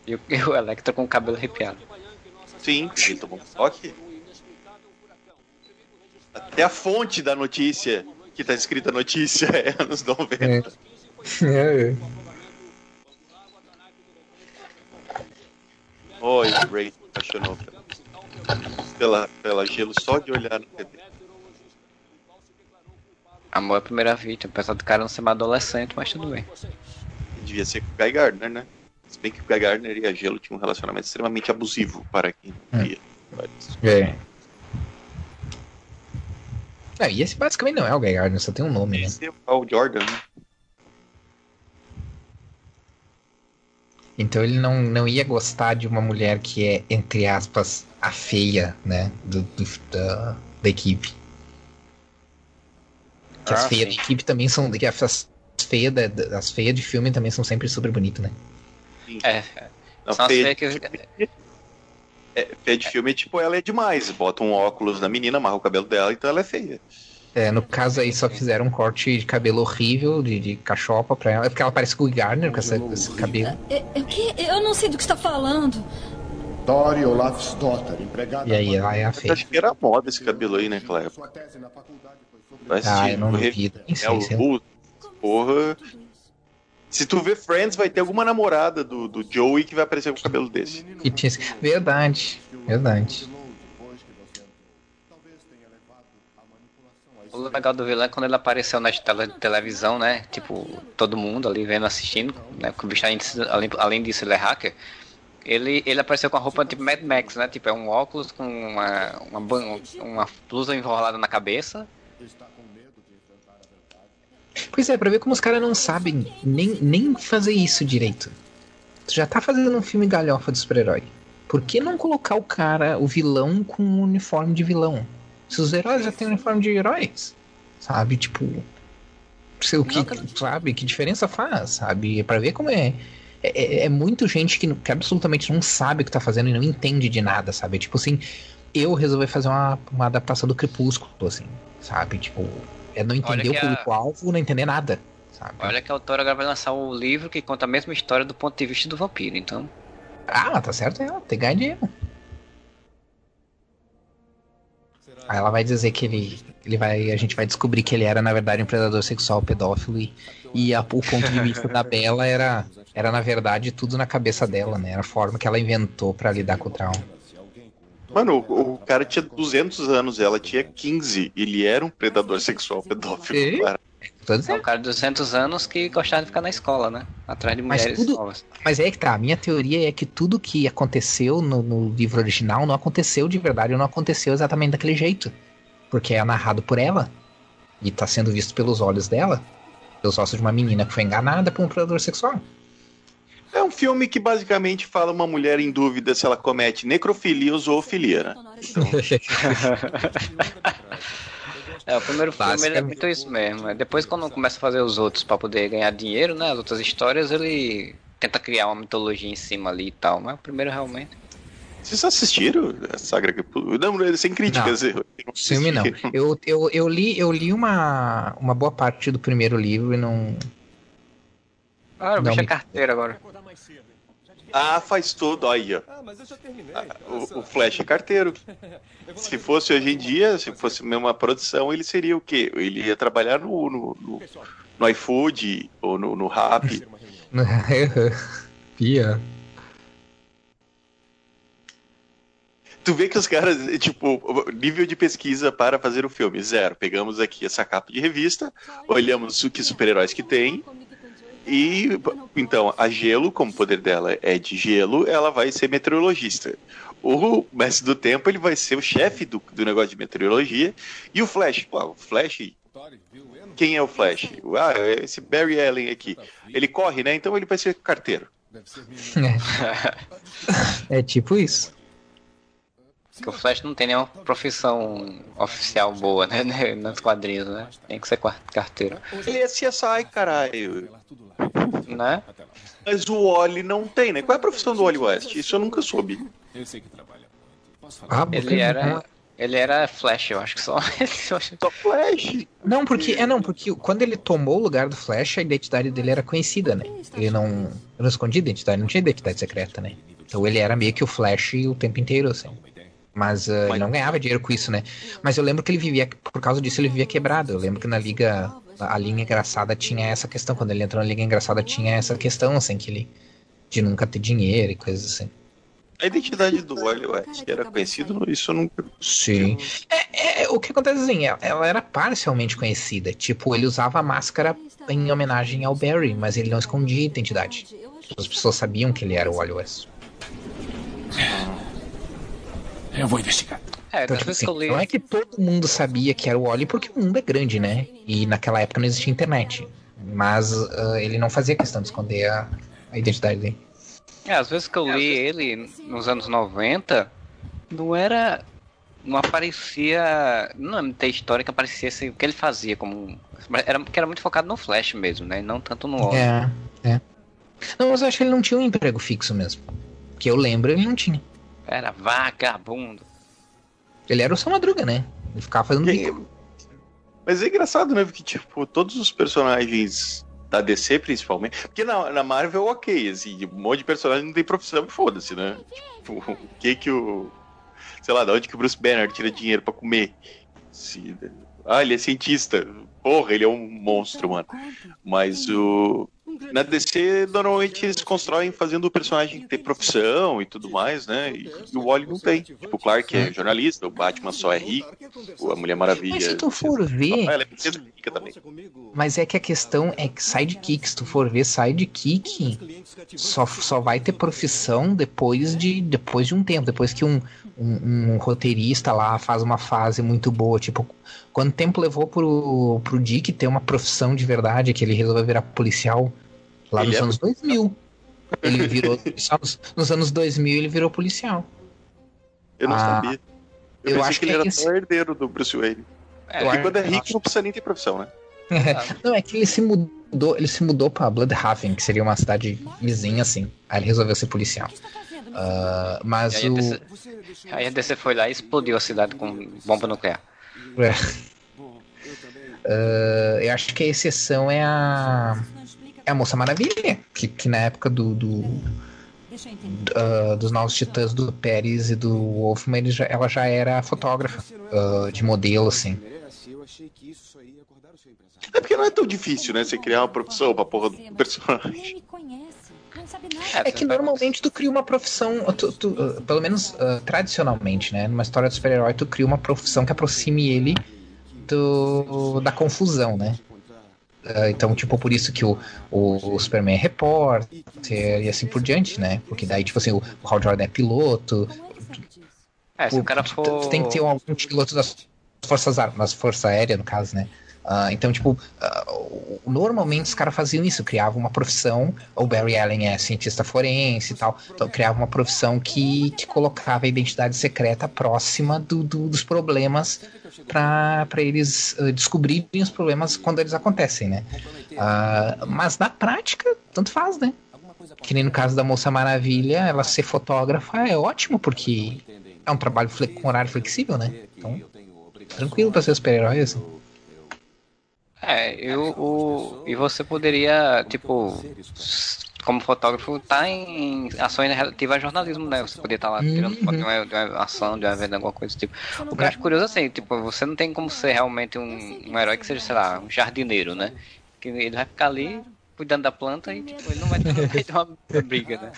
Speaker 1: E o, e o Electro com o cabelo arrepiado.
Speaker 2: Sim, ele tomou um choque. Até a fonte da notícia que tá escrita notícia é anos 90.
Speaker 3: É. É.
Speaker 2: Oi, Ray, apaixonou pela, pela gelo só de olhar no TV.
Speaker 1: Amor é a primeira vítima, apesar do cara não ser mais adolescente, mas tudo bem.
Speaker 2: Devia ser com o Guy Gardner, né? Se bem que o Guy Gardner e a Gelo tinham um relacionamento extremamente abusivo para quem não via.
Speaker 3: É. Ah, e esse basicamente não é o Guy Gardner, só tem um nome, né?
Speaker 2: Esse é o Jordan, né?
Speaker 3: Então ele não, não ia gostar de uma mulher que é, entre aspas, a feia, né? Do, do- da, da equipe. Que as
Speaker 1: Ah,
Speaker 3: feias
Speaker 1: sim.
Speaker 3: da equipe também são. Que as feias da- da- as feias de filme também são sempre super bonitas, né?
Speaker 1: É, é.
Speaker 2: Não,
Speaker 1: São as
Speaker 2: feia,
Speaker 1: feias
Speaker 2: de
Speaker 1: que-
Speaker 2: filme, é, feia de filme, tipo, ela é demais. Bota um óculos na menina, amarra o cabelo dela, então ela é feia.
Speaker 3: É, no caso aí só fizeram um corte de cabelo horrível, de, de cachopa pra ela. É porque ela parece com o Guy Gardner com, essa- esse cabelo.
Speaker 5: É, é quê? Eu não sei do que você está falando.
Speaker 9: Tori Olafsdotter, empregada.
Speaker 3: E aí é a
Speaker 2: Eu
Speaker 3: feia.
Speaker 2: acho que era moda esse cabelo aí, né,
Speaker 9: na
Speaker 2: Vai
Speaker 3: Ah, eu não duvido. Nem
Speaker 2: É
Speaker 3: sei,
Speaker 2: o
Speaker 3: sei
Speaker 2: porra. Se tu ver Friends, vai ter alguma namorada do, do Joey que vai aparecer com o cabelo desse.
Speaker 3: Que tinha Verdade, verdade.
Speaker 1: O legal do vilão é quando ele apareceu nas telas de televisão, né? Tipo, todo mundo ali vendo, assistindo, né? Porque o bicho, além disso, ele é hacker. Ele, ele apareceu com a roupa tipo Mad Max, né? Tipo, é um óculos com uma, uma, uma blusa enrolada na cabeça.
Speaker 3: Pois é, pra ver como os caras não sabem nem, nem fazer isso direito. Tu já tá fazendo um filme galhofa de super-herói. Por que não colocar o cara, o vilão, com um uniforme de vilão? Se os heróis já têm uniforme de heróis, sabe? Tipo. sei o que, sabe? Que diferença faz, sabe? É pra ver como é. É, é- é muito gente que, que absolutamente não sabe o que tá fazendo e não entende de nada, sabe? Tipo assim, eu resolvi fazer uma, uma adaptação do Crepúsculo, assim, sabe? Tipo, é não entender o
Speaker 1: a-
Speaker 3: público-alvo, não entender nada, sabe?
Speaker 1: Olha que a autora agora vai lançar o livro que conta a mesma história do ponto de vista do vampiro, então.
Speaker 3: Ah, mas tá certo ela, tem ganho dinheiro. Aí ela vai dizer que ele, ele vai, a gente vai descobrir que ele era na verdade um predador sexual pedófilo e, e a- o ponto de vista da Bela era, era na verdade tudo na cabeça dela, né? Era a forma que ela inventou pra lidar com o trauma.
Speaker 2: Mano, o, o cara tinha 200 anos, ela tinha 15. Ele era um predador sexual pedófilo.
Speaker 3: E?
Speaker 2: cara.
Speaker 1: É um
Speaker 3: dizendo.
Speaker 1: cara de 200 anos que gostava de ficar na escola, né? Atrás de
Speaker 3: Mas
Speaker 1: mulheres
Speaker 3: tudo-
Speaker 1: novas.
Speaker 3: Mas é que tá, a minha teoria é que tudo que aconteceu no, no livro original não aconteceu de verdade, não aconteceu exatamente daquele jeito. Porque é narrado por ela e tá sendo visto pelos olhos dela, pelos olhos de uma menina que foi enganada por um predador sexual.
Speaker 2: É um filme que basicamente fala uma mulher em dúvida se ela comete necrofilia ou zoofilia, né?
Speaker 1: É, o primeiro filme ele é muito isso mesmo. É, Depois, quando começa a fazer os outros pra poder ganhar dinheiro, né? As outras histórias, ele tenta criar uma mitologia em cima ali e tal. Mas o primeiro realmente.
Speaker 2: Vocês assistiram a Sagra Crepúsculo? Não, sem críticas. eu não
Speaker 3: Filme não. Eu, eu, eu li, eu li uma, uma boa parte do primeiro livro e não.
Speaker 1: Ah, o
Speaker 3: Não
Speaker 1: é
Speaker 3: me-
Speaker 1: carteiro agora.
Speaker 2: Ah, faz tudo. Aí, ó.
Speaker 8: Ah, mas eu já terminei.
Speaker 2: O, o Flash é carteiro. Se fosse hoje em dia, se fosse mesmo uma produção, ele seria o quê? Ele ia trabalhar no, no, no, no iFood ou no, no Rap.
Speaker 3: Pia.
Speaker 2: Tu vê que os caras, tipo, o nível de pesquisa para fazer o filme, zero. Pegamos aqui essa capa de revista, olhamos o que super-heróis que tem, e então a Gelo, como o poder dela é de gelo, ela vai ser meteorologista. O Mestre do Tempo, ele vai ser o chefe do, do negócio de meteorologia, e o Flash, pô, o Flash, quem é o Flash? Ah, é esse Barry Allen aqui. Ele corre, né? Então ele vai ser carteiro.
Speaker 3: É tipo isso.
Speaker 1: Que o Flash não tem nenhuma profissão oficial boa, né? Nos quadrinhos, né? Tem que ser carteiro.
Speaker 2: Ele é CSI, caralho.
Speaker 1: Né?
Speaker 2: Mas o Wally não tem, né? Qual é a profissão do Wally West? Isso eu nunca soube.
Speaker 8: Eu sei que trabalha.
Speaker 3: Ah,
Speaker 1: Ele
Speaker 3: porque-
Speaker 1: era. Ele era Flash, eu acho que só.
Speaker 2: Só Flash.
Speaker 3: Não, porque é não, porque quando ele tomou o lugar do Flash, a identidade dele era conhecida, né? Ele não, ele não escondia identidade, não tinha identidade secreta, né? Então ele era meio que o Flash o tempo inteiro, assim. Mas ah, ele não ganhava dinheiro com isso, né? Mas eu lembro que ele vivia, por causa disso, ele vivia quebrado. Eu lembro que na liga, a linha engraçada tinha essa questão. Quando ele entrou na liga engraçada, tinha essa questão, assim, que ele de nunca ter dinheiro e coisas assim.
Speaker 2: A identidade do Wally West era conhecido, isso eu nunca.
Speaker 3: Sim. É, é, o que acontece assim, ela, ela era parcialmente conhecida. Tipo, ele usava a máscara em homenagem ao Barry, mas ele não escondia a identidade. As pessoas sabiam que ele era o Wally West.
Speaker 8: Eu vou investigar.
Speaker 1: É,
Speaker 3: Então, tipo
Speaker 1: vezes
Speaker 3: assim,
Speaker 1: que eu li.
Speaker 3: não é que todo mundo sabia que era o Wally porque o mundo é grande, né? E naquela época não existia internet. Mas ah, ele não fazia questão de esconder a, a identidade dele.
Speaker 1: É, às vezes que eu li ele nos anos 90, não era. Não aparecia. Não é ter história que aparecesse o que ele fazia como. Era, porque era muito focado no Flash mesmo, né? E não tanto no Wally.
Speaker 3: É, é. Não, mas eu acho que ele não tinha um emprego fixo mesmo. Que eu lembro, ele não tinha.
Speaker 1: Era vagabundo.
Speaker 3: Ele era o São Madruga, né? Ele ficava fazendo bico.
Speaker 2: Mas é engraçado, né? Porque, tipo, todos os personagens da DC, principalmente. Porque na, na Marvel, ok, assim, um monte de personagem não tem profissão, foda-se, né? Tipo, o que que o. Sei lá, da onde que o Bruce Banner tira dinheiro pra comer? Se, ah, ele é cientista. Porra, ele é um monstro, mano. Mas o. Na DC, normalmente eles constroem fazendo o personagem ter profissão e tudo mais, né? E, e o Wally não tem. Tipo, o Clark é jornalista, o Batman só é rico, a Mulher Maravilha.
Speaker 3: Mas se tu for ver.
Speaker 2: Ah, ela é rica também.
Speaker 3: Mas é que a questão é que sidekick, se tu for ver sidekick, só, só vai ter profissão depois de, depois de um tempo, depois que um, um, um roteirista lá faz uma fase muito boa. Tipo, quanto tempo levou pro, pro Dick ter uma profissão de verdade, que ele resolveu virar policial lá
Speaker 2: Ele
Speaker 3: nos
Speaker 2: é
Speaker 3: anos 2000. Ele virou policial. Nos, nos anos 2000 ele virou policial.
Speaker 2: Eu não
Speaker 3: Ah,
Speaker 2: sabia. Eu,
Speaker 3: eu acho
Speaker 2: que ele
Speaker 3: que é
Speaker 2: era
Speaker 3: esse-
Speaker 2: herdeiro do Bruce Wayne.
Speaker 1: É,
Speaker 2: Porque quando é
Speaker 3: acho-
Speaker 2: rico não precisa nem ter profissão, né?
Speaker 3: Não, é que ele se mudou, ele se mudou pra Bloodhaven, que seria uma cidade vizinha, assim. Aí ele resolveu ser policial.
Speaker 1: E
Speaker 3: mas
Speaker 1: aí, a
Speaker 3: o.
Speaker 1: DC, aí a DC foi lá e explodiu a cidade com bomba nuclear.
Speaker 3: É. Ah, eu acho que a exceção é a. É a Moça Maravilha, que, que na época do, do, ah, dos Novos Titãs do Pérez e do Wolfman, ele já- ela já era fotógrafa ah, de modelo, assim.
Speaker 2: É porque não é tão difícil, né? Você criar uma profissão pra porra do personagem.
Speaker 3: É que normalmente tu cria uma profissão, tu- tu, ah, pelo menos ah, tradicionalmente, né? Numa história de super-herói, tu cria uma profissão que aproxime ele do, da confusão, né? Ah, então, tipo, por isso que o, o, o Superman é repórter e assim por diante, né? Porque daí, tipo assim, o, o Hal Jordan é piloto.
Speaker 1: É, se o
Speaker 3: Pô,
Speaker 1: cara for.
Speaker 3: tu tem que ter um, algum piloto das forças armadas, das forças aéreas, no caso, né? Ah, então, tipo, o- normalmente os caras faziam isso, criavam uma profissão. O Barry Allen é cientista forense e tal, então criava uma profissão que, que colocava a identidade secreta próxima do, do- dos problemas para eles ah, descobrirem os problemas quando eles acontecem, né? Mas na prática, tanto faz, né? Que nem no caso da Moça Maravilha, ela ser fotógrafa é ótimo, porque é um trabalho com horário flexível, né? Então, tranquilo pra ser super-herói, assim.
Speaker 1: É, eu, o, e você poderia, tipo, como fotógrafo, tá em ações relativas a jornalismo, né? Você poderia estar lá tirando foto de uma, de uma ação, de um evento, alguma coisa do tipo. O que eu acho curioso assim, tipo, você não tem como ser realmente um, um herói que seja, sei lá, um jardineiro, né? Que ele vai ficar ali cuidando da planta e, tipo, ele não vai ter, vai ter uma briga, né?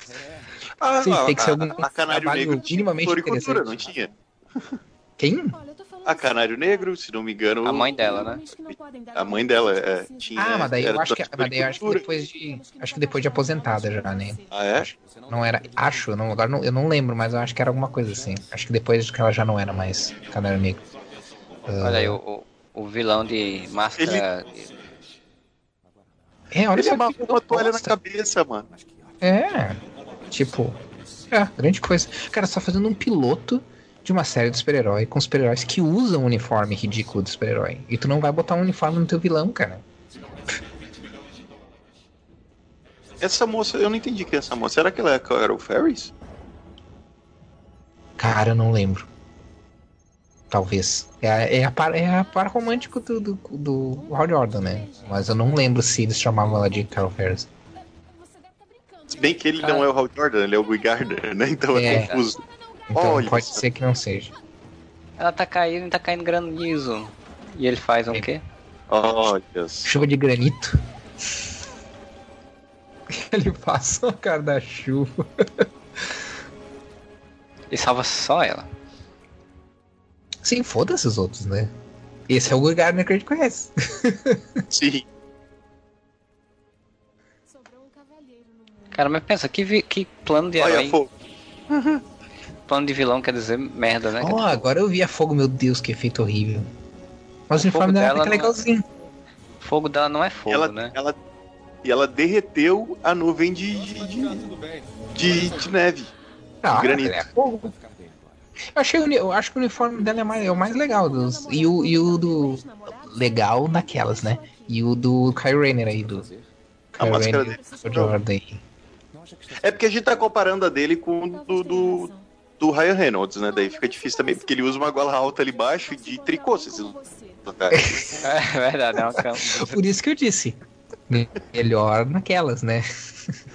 Speaker 2: Ah,
Speaker 3: Sim, tem que ser
Speaker 2: a,
Speaker 3: algum
Speaker 2: a Canário
Speaker 3: trabalho
Speaker 2: Negro
Speaker 3: minimamente
Speaker 2: floricultura, não
Speaker 3: interessante.
Speaker 2: tinha?
Speaker 3: Quem?
Speaker 2: A Canário Negro, se não me engano.
Speaker 1: A mãe dela, né?
Speaker 2: A mãe dela é, tinha.
Speaker 3: Ah, mas daí eu acho que, mas daí eu acho que depois de. Acho que depois de aposentada já, né?
Speaker 2: Ah, é?
Speaker 3: Não era. Acho, eu não, agora não, eu não lembro, mas eu acho que era alguma coisa assim. Acho que depois que ela já não era mais Canário Negro.
Speaker 1: Olha aí, o, o, vilão de máscara.
Speaker 3: É, olha
Speaker 2: Ele
Speaker 3: só
Speaker 2: amarrou uma toalha na cabeça, mano.
Speaker 3: É, tipo, é, grande coisa. Cara, só fazendo um piloto de uma série de super-herói com super-heróis que usam um uniforme ridículo de super-herói. E tu não vai botar um uniforme no teu vilão, cara.
Speaker 2: Essa moça, eu não entendi quem é essa moça. Será que ela é a Carol Ferris?
Speaker 3: Cara, eu não lembro. Talvez. É, a- é, a, par, é a par romântico do, do, do Hal Jordan, né? Mas eu não lembro se eles chamavam ela de Carol Ferris.
Speaker 2: Se bem que ele não é o Hal Jordan, ele é o Guy Gardner, né? Então é,
Speaker 3: É.
Speaker 2: confuso.
Speaker 3: Então
Speaker 2: Olha
Speaker 3: pode
Speaker 2: só.
Speaker 3: ser que não seja.
Speaker 1: Ela tá caindo, tá caindo granizo. E ele faz um quê?
Speaker 2: Olha.
Speaker 3: Chuva de granito. Ele passa a cara da chuva.
Speaker 1: Ele salva só ela.
Speaker 3: Sim, foda-se os outros, né? Esse é o Guy Gardner que a gente conhece.
Speaker 2: Sim.
Speaker 1: Cara, mas pensa, que, vi- que plano de
Speaker 2: Olha,
Speaker 1: herói,
Speaker 2: fogo.
Speaker 1: plano de vilão quer dizer merda, né?
Speaker 3: Ó, agora eu vi a fogo, meu Deus, que efeito horrível. Mas o uniforme dela
Speaker 1: dela não-
Speaker 3: legalzinho.
Speaker 1: O fogo dela não é fogo,
Speaker 2: ela,
Speaker 1: né?
Speaker 2: ela, e ela derreteu a nuvem de, de, de, de- de neve.
Speaker 3: Ah,
Speaker 2: granito.
Speaker 3: é fogo. Eu, achei, eu acho que o uniforme dela é, mais, é o mais legal. Dos, e, o, e o do. Legal naquelas, né? E o do Kyle Rayner aí, do.
Speaker 2: A máscara dele. É porque a gente tá comparando a dele com o do, do, do Ryan Reynolds, né? Daí fica difícil também, porque ele usa uma gola alta ali embaixo e de tricô, vocês.
Speaker 1: É verdade, é uma cama.
Speaker 3: Por isso que eu disse. Melhor naquelas, né?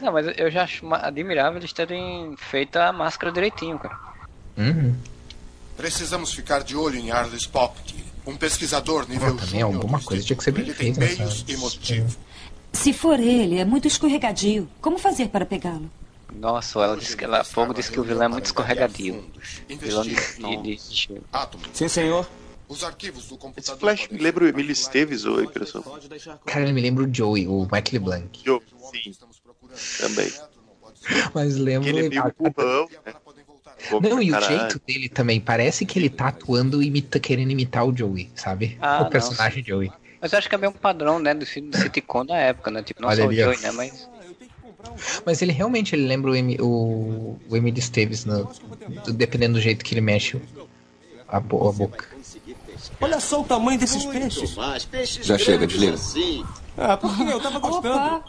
Speaker 1: Não, mas eu já acho admirável eles terem feito a máscara direitinho, cara.
Speaker 3: Uhum.
Speaker 9: Precisamos ficar de olho em Arles Popke, um pesquisador nível
Speaker 3: também
Speaker 9: júnior
Speaker 3: alguma coisa tinha que ser bem
Speaker 9: Ele tem
Speaker 3: feita nessa-
Speaker 9: meios e motivo.
Speaker 5: Se for ele, é muito escorregadio. Como fazer para pegá-lo?
Speaker 1: Nossa, ela disse que ela, Fogo disse que o vilão é muito escorregadio. Vilão de, de, de.
Speaker 8: Sim, senhor.
Speaker 9: Os arquivos do
Speaker 2: Esse
Speaker 9: computador.
Speaker 2: Flash me lembra o Emílio Esteves ou a impressão?
Speaker 3: Cara, ele me lembra o Joey, o Mike LeBlanc.
Speaker 2: Eu, sim, também.
Speaker 3: Mas lembro.
Speaker 2: Ele é meio burrão, né?
Speaker 3: Não, e o jeito dele também. Parece que ele tá atuando imita, querendo imitar o Joey, sabe?
Speaker 1: Ah,
Speaker 3: o
Speaker 1: não.
Speaker 3: personagem Joey.
Speaker 1: Mas eu acho que é bem um padrão, né, do filme do sitcom da época, né? Tipo, não
Speaker 3: Olha
Speaker 1: só o. Joey, né, mas...
Speaker 3: Mas ele realmente ele lembra o, Emi, o, o Emily Esteves, no, do- dependendo do jeito que ele mexe a, bo- a boca.
Speaker 8: Olha só o tamanho desses peixes.
Speaker 7: Já chega, desliga.
Speaker 8: Ah, por quê? Eu tava gostando.
Speaker 5: Opa!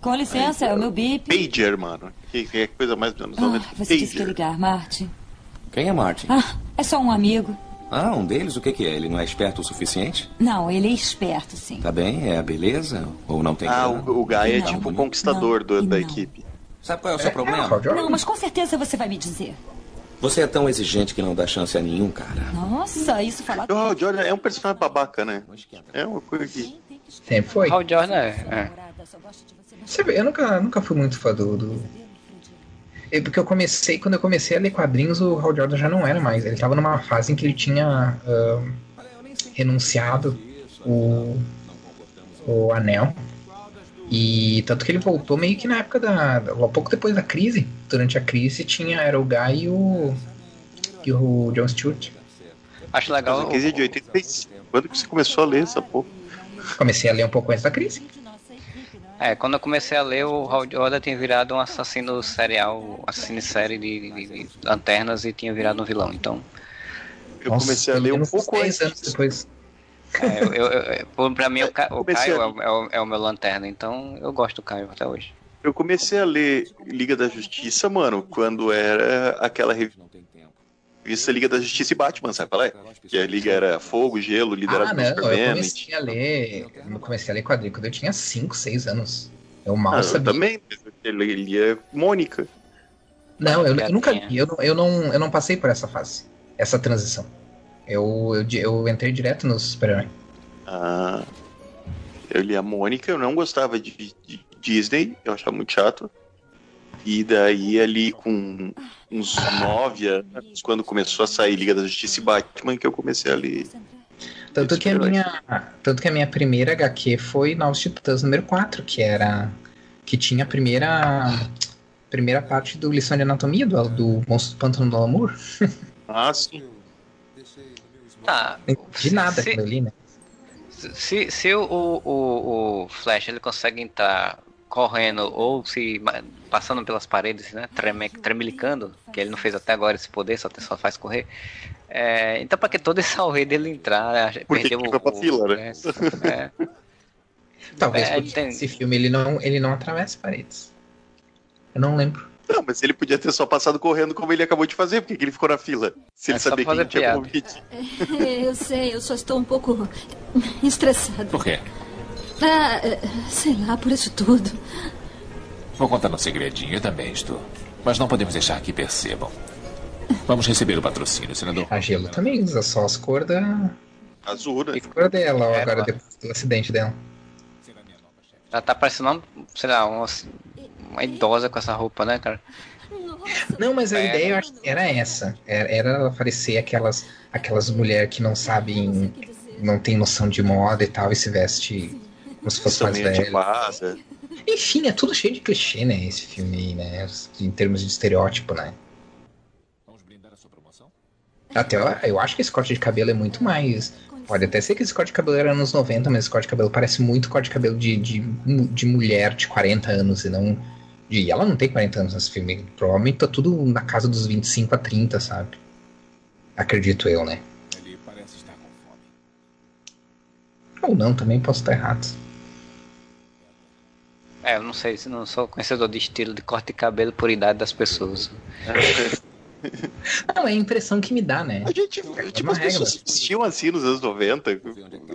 Speaker 5: Com licença, é o meu bip.
Speaker 2: Pager, mano. Que, que é coisa mais
Speaker 5: Ah,
Speaker 2: 90.
Speaker 5: você disse que ligar, Martin.
Speaker 7: Quem é Martin?
Speaker 5: Ah, é só um amigo.
Speaker 7: Ah, um deles? O que, que é? Ele não é esperto o suficiente?
Speaker 5: Não, ele é esperto, sim.
Speaker 7: Tá bem, é a beleza? Ou não tem
Speaker 2: Ah, o, o Guy é
Speaker 5: Não,
Speaker 2: tipo o
Speaker 5: não,
Speaker 2: conquistador do- da
Speaker 5: não.
Speaker 2: equipe.
Speaker 7: Sabe qual é o seu
Speaker 3: É,
Speaker 7: problema?
Speaker 3: Jordan.
Speaker 5: Não, mas com certeza você vai me dizer.
Speaker 7: Você é tão exigente que não dá chance a nenhum, cara.
Speaker 5: Nossa, isso falado.
Speaker 2: O Hal Jordan é um personagem babaca, né? É uma coisa que...
Speaker 3: Sempre foi.
Speaker 1: Hal Jordan é, é.
Speaker 3: Você vê, eu nunca, nunca fui muito fã do. do... É porque eu comecei, quando eu comecei a ler quadrinhos, o Hal Jordan já não era mais. Ele tava numa fase em que ele tinha ahn, renunciado o, o anel. E tanto que ele voltou meio que na época da. da- pouco depois da crise. Durante a crise tinha era o Guy e o. e o John Stewart.
Speaker 1: Acho legal...
Speaker 2: a crise é de 85. Quando que você começou a ler essa porra?
Speaker 3: Comecei a ler um pouco antes da crise.
Speaker 1: É, quando eu comecei a ler, o Hal Jordan tinha virado um assassino serial, um assassino série de, de- de lanternas e tinha virado um vilão. Então,
Speaker 2: Eu
Speaker 3: Nossa,
Speaker 2: comecei a ler um pouco
Speaker 3: 10 anos
Speaker 2: antes.
Speaker 3: depois.
Speaker 1: é, eu, eu, eu- pra mim, o, Ca- o Caio
Speaker 2: a-
Speaker 1: é, o- é o, é o meu lanterna, então eu gosto do Caio até hoje.
Speaker 2: Eu comecei a ler Liga da Justiça, mano, quando era aquela revista Liga da Justiça e Batman, sabe qual é? Que a Liga era fogo, gelo, liderado
Speaker 3: Ah,
Speaker 2: pelo
Speaker 3: não, eu
Speaker 2: Superman.
Speaker 3: comecei a ler. Eu comecei a ler quadrinho quando eu tinha 5, 6 anos. Eu mal
Speaker 2: Ah, eu
Speaker 3: sabia.
Speaker 2: também, ele lia Mônica.
Speaker 3: Não, eu, eu nunca li, eu, não- eu, não, eu não passei por essa fase, essa transição. Eu, eu, eu entrei direto no super
Speaker 2: Ah, eu lia Mônica, eu não gostava de, de Disney, eu achava muito chato. E daí ali com uns nove anos, quando começou a sair Liga da Justiça e Batman, que eu comecei a ler.
Speaker 3: Tanto que, a minha, tanto que a minha primeira HQ foi Novos Titãs número 4, que era. que tinha a primeira. primeira parte do Lição de Anatomia do, do Monstro do Pântano do Amor.
Speaker 2: Ah, sim.
Speaker 1: Tá.
Speaker 3: Entendi nada
Speaker 1: Se-
Speaker 3: quando eu li, né?
Speaker 1: Se, se o, o, o Flash ele consegue entrar correndo ou se passando pelas paredes, né? Treme, tremelicando, que ele não fez até agora esse poder, só, só faz correr. É, então, para que todo esse alreio dele entrar,
Speaker 2: Porque perdeu o, pra fila, né?
Speaker 3: É. Talvez é, tem... esse filme ele não, ele não atravessa paredes. Eu não lembro.
Speaker 2: Não, mas ele podia ter só passado correndo como ele acabou de fazer, porque ele ficou na fila. Se ele é sabia que ele tinha convite.
Speaker 5: É, eu sei, eu só estou um pouco estressado.
Speaker 10: Por quê?
Speaker 5: Ah, sei lá, por isso tudo.
Speaker 10: Vou contar um segredinho, eu também estou. Mas não podemos deixar que percebam. Vamos receber o patrocínio, senador.
Speaker 3: A Gelo também usa só as cores da.
Speaker 2: Azul, né?
Speaker 3: Que cor dela, é, agora, depois do acidente dela.
Speaker 1: Ela tá parecendo, sei lá, uma, uma idosa com essa roupa, né, cara?
Speaker 3: Não, mas a é. ideia eu acho que era essa. Era, era ela parecer aquelas, aquelas mulheres que não sabem, não tem noção de moda e tal, e se veste como se fosse mais velha. Enfim, é tudo cheio de clichê, né? Esse filme aí, né? Em termos de estereótipo, né? Até eu, eu acho que esse corte de cabelo é muito mais. Pode até ser que esse corte de cabelo era anos 90, mas esse corte de cabelo parece muito corte de cabelo de, de, de mulher de 40 anos e não. E ela não tem 40 anos nesse filme. Provavelmente tá tudo na casa dos 25 a 30, sabe? Acredito eu, né? Ele parece estar com fome. Ou não, também posso estar errado.
Speaker 1: É, eu não sei se não sou conhecedor de estilo de corte de cabelo por idade das pessoas.
Speaker 3: Não, é a impressão que me dá, né?
Speaker 2: A gente, é tipo, as pessoas vestiam assim nos anos 90.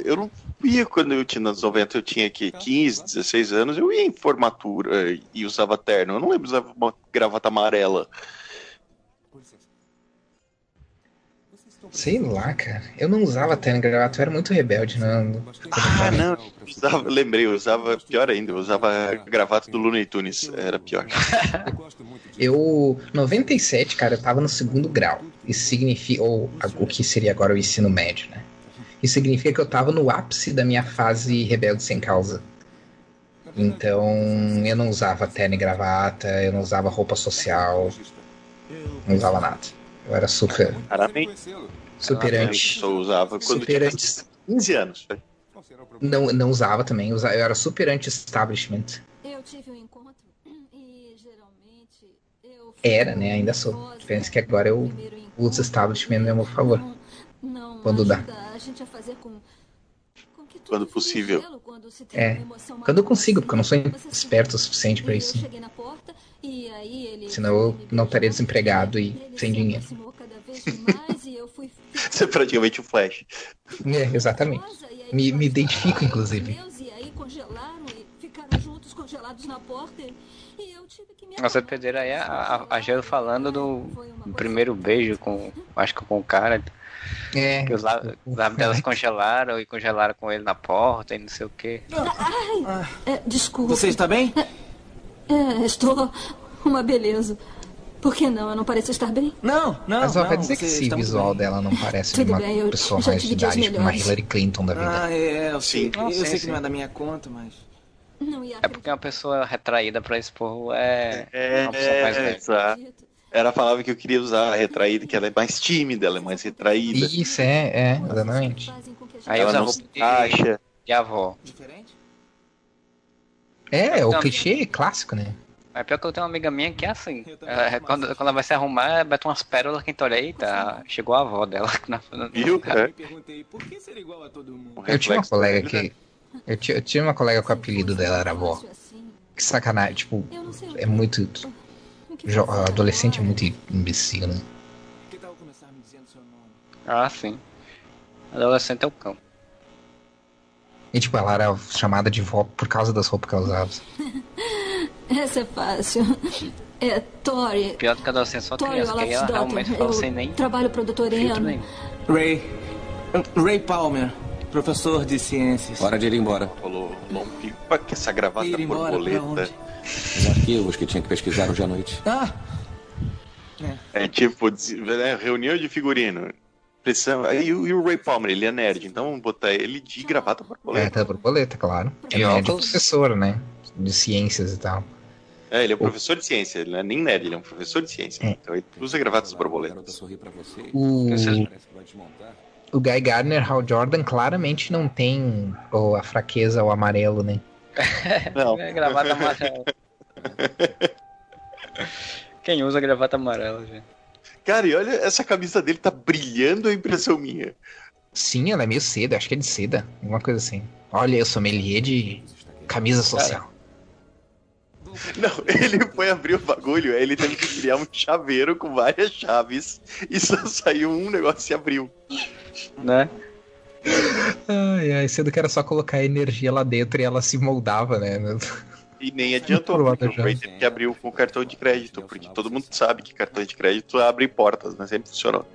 Speaker 2: Eu não ia quando eu tinha nos anos 90, eu tinha aqui 15, 16 anos, eu ia em formatura e usava terno. Eu não lembro de usar uma gravata amarela.
Speaker 3: Sei lá, cara. Eu não usava terno e gravata, eu era muito rebelde. Não...
Speaker 2: Ah, não. Eu usava, lembrei, eu usava, pior ainda, eu usava gravata do Looney Tunes. Era pior.
Speaker 3: eu, 97, cara, eu tava no segundo grau. Isso significa, ou o que seria agora o ensino médio, né? Isso significa que eu tava no ápice da minha fase rebelde sem causa. Então, eu não usava terno e gravata, eu não usava roupa social, não usava nada. Eu era super.
Speaker 2: Claramente.
Speaker 3: Superante.
Speaker 2: Só usava quando
Speaker 3: superante.
Speaker 2: tinha 15 anos.
Speaker 3: Não, não usava também, eu era super anti-establishment. Eu tive um encontro e geralmente eu Era, né? Ainda sou. Diferença é que agora eu uso establishment a meu favor. Quando dá.
Speaker 2: Quando possível.
Speaker 3: É. Quando eu consigo, porque eu não sou esperto o suficiente para isso. Senão eu não estaria desempregado e sem dinheiro.
Speaker 2: Você é praticamente o Flash.
Speaker 3: É, exatamente. Me, me identifico, inclusive.
Speaker 1: Nossa, perderam aí a, a, Gelo falando do, primeiro beijo com. Acho que com o cara.
Speaker 3: É.
Speaker 1: Que os lábios delas congelaram e congelaram com ele na porta e não sei o que.
Speaker 5: Ai, é, desculpa.
Speaker 8: Você está bem?
Speaker 5: É, estou uma beleza. Por que não? Eu não pareço estar bem?
Speaker 8: Não, não.
Speaker 3: Mas
Speaker 8: ela
Speaker 3: vai dizer que esse visual dela não parece
Speaker 5: Tudo
Speaker 3: uma
Speaker 5: bem, eu
Speaker 3: pessoa mais de idade, tipo uma Hillary Clinton da vida.
Speaker 8: Ah, é, eu sei. eu sei, sei que não é da minha conta, mas.
Speaker 1: É porque uma pessoa retraída pra expor é,
Speaker 2: é uma pessoa mais é, exato. Ela falava que eu queria usar a retraída, que ela é mais tímida, ela é mais retraída.
Speaker 3: Isso, é, é, exatamente.
Speaker 1: Aí ela não se acha. De avó.
Speaker 8: Diferente?
Speaker 3: É, é o clichê clássico, né?
Speaker 1: Mas pior que eu tenho uma amiga minha que é assim. É, quando, quando ela vai se arrumar, bota umas pérolas que olha, eita, chegou a avó dela. Na,
Speaker 2: Viu? É.
Speaker 3: Eu tinha uma colega que. Eu tinha, eu tinha uma colega com o apelido dela era avó. Que sacanagem, tipo, é muito. Adolescente é muito imbecil, né?
Speaker 1: Ah, sim. Adolescente é o cão.
Speaker 3: E tipo, ela era chamada de vó por causa das roupas que ela usava.
Speaker 5: Essa é fácil. É Tori.
Speaker 1: Pior do que adolescente só Tori criança, que ela realmente fala sem nem...
Speaker 5: trabalho pro doutor Ian.
Speaker 8: Ray. Ray Palmer. Professor de ciências.
Speaker 10: Hora de ir embora.
Speaker 2: Falou, não pipa que essa gravata ir borboleta.
Speaker 10: Os arquivos que tinha que pesquisar hoje à noite.
Speaker 8: Ah!
Speaker 2: É, é tipo, né, reunião de figurino. E, e, o Ray Palmer, ele é nerd, então vamos botar ele de gravata borboleta.
Speaker 3: É, tá borboleta, claro. É nerd professor, né? De ciências e tal.
Speaker 2: É, ele é um professor de ciência, ele não é nem nerd, ele é um professor de ciência. É. Então ele usa gravatas borboletas.
Speaker 3: O... o Guy Gardner, Hal Jordan, claramente não tem ou a fraqueza ao amarelo, né?
Speaker 1: Não. É gravata amarela. Quem usa gravata amarela, gente?
Speaker 2: Cara, e olha, essa camisa dele tá brilhando a impressão minha.
Speaker 3: Sim, ela é meio seda, acho que é de seda, alguma coisa assim. Olha, eu sou sommelier de camisa social.
Speaker 2: Não, ele foi abrir o bagulho, aí ele teve que criar um chaveiro com várias chaves e só saiu um negócio e abriu.
Speaker 1: Né?
Speaker 3: Ai, ai, sendo que era só colocar energia lá dentro e ela se moldava, né?
Speaker 2: E nem adiantou, porque o Ray teve que abrir com cartão de crédito, porque todo mundo sabe que cartão de crédito abre portas, né? Sempre funcionou.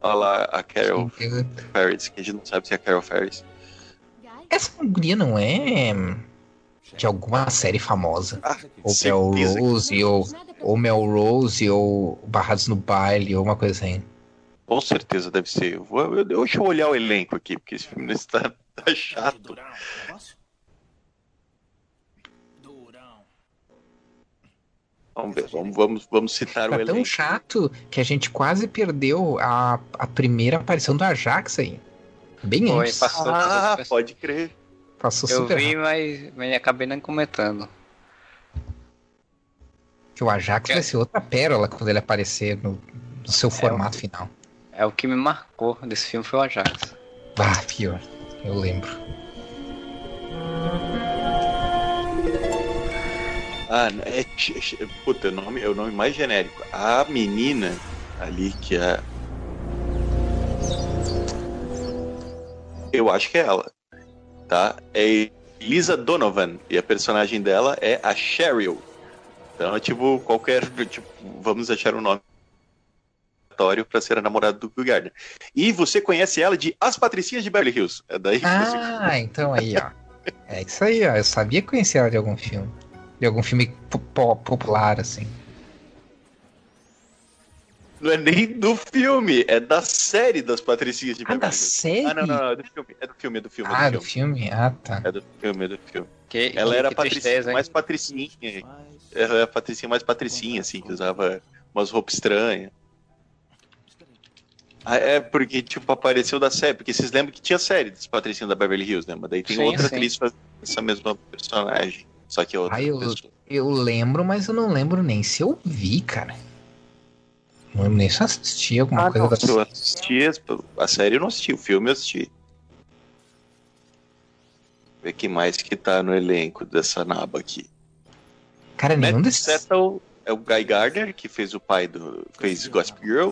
Speaker 2: Olha lá a Carol Ferris, que a gente não sabe se é a Carol Ferris.
Speaker 3: Essa guria não é de alguma série famosa. Ah, ou Melrose, ou, ou Melrose, ou Barrados no Baile, ou uma coisa assim.
Speaker 2: Com certeza deve ser. Eu vou, eu, deixa eu olhar o elenco aqui, porque esse filme está tá chato. Vamos ver, vamos, vamos, vamos citar tá o elenco. É
Speaker 3: tão chato que a gente quase perdeu a, a primeira aparição do Ajax aí. Bem Foi, antes.
Speaker 2: Passou ah, pode crer.
Speaker 3: Passou
Speaker 1: Eu vi, mas, mas acabei não comentando.
Speaker 3: Que o Ajax é. vai ser outra pérola quando ele aparecer no, no seu é formato o, final.
Speaker 1: É o que me marcou desse filme foi o Ajax.
Speaker 3: Ah, pior. Eu lembro.
Speaker 2: Ah, é. Puta, o nome, é o nome mais genérico. A menina ali que é. Eu acho que é ela. Tá? É Elisa Donovan. E a personagem dela é a Cheryl. Então é tipo qualquer. Tipo, vamos achar um nome para ser a namorada do Bill Gardner. E você conhece ela de As Patricinhas de Beverly Hills. É daí que
Speaker 3: ah, você... então aí, ó. É isso aí, ó. Eu sabia conhecer ela de algum filme de algum filme popular, assim.
Speaker 2: Não é nem do filme, é da série das Patricinhas de
Speaker 3: Ah, da série?
Speaker 2: Ah, não, não, não, é do filme, é do filme, é do filme.
Speaker 3: É ah, do filme. filme? Ah, tá.
Speaker 2: É do filme, é do filme. Que, ela era a patricinha tristeza, mais patricinha. Ela era a patricinha mais patricinha, assim, que usava umas roupas estranhas. Ah, é, porque, tipo, apareceu da série. Porque vocês lembram que tinha série das Patricinhas da Beverly Hills, né? Mas daí tem sim, outra sim. atriz fazendo essa mesma personagem. Só que outra
Speaker 3: ah, eu, eu lembro, mas eu não lembro nem se eu vi, cara. Não lembro nem se assisti alguma ah, coisa
Speaker 2: não, da série. Eu assisti a série, eu não assisti. O filme eu assisti. Ver que mais que tá no elenco dessa naba aqui.
Speaker 3: Cara, nenhum Matt desses.
Speaker 2: Settle é o Guy Gardner, que fez o pai do. fez Gossip Girl.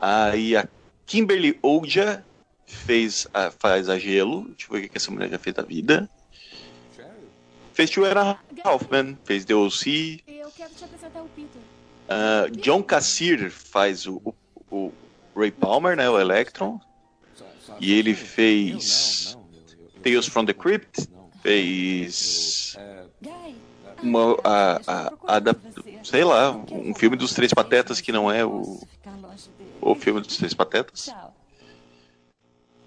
Speaker 2: Aí a Kimberly Oja fez a, faz a Gelo. Deixa eu ver o que essa mulher já fez da vida. Fez Joanna Hoffman, fez The O.C. Eu quero te apresentar o Peter. Uh, John Cassir faz o, o, o, Ray Palmer, né, o Electron. E ele fez Tales from the Crypt, fez uma, a, a, a, sei lá, um filme dos Três Patetas que não é o, o filme dos Três Patetas.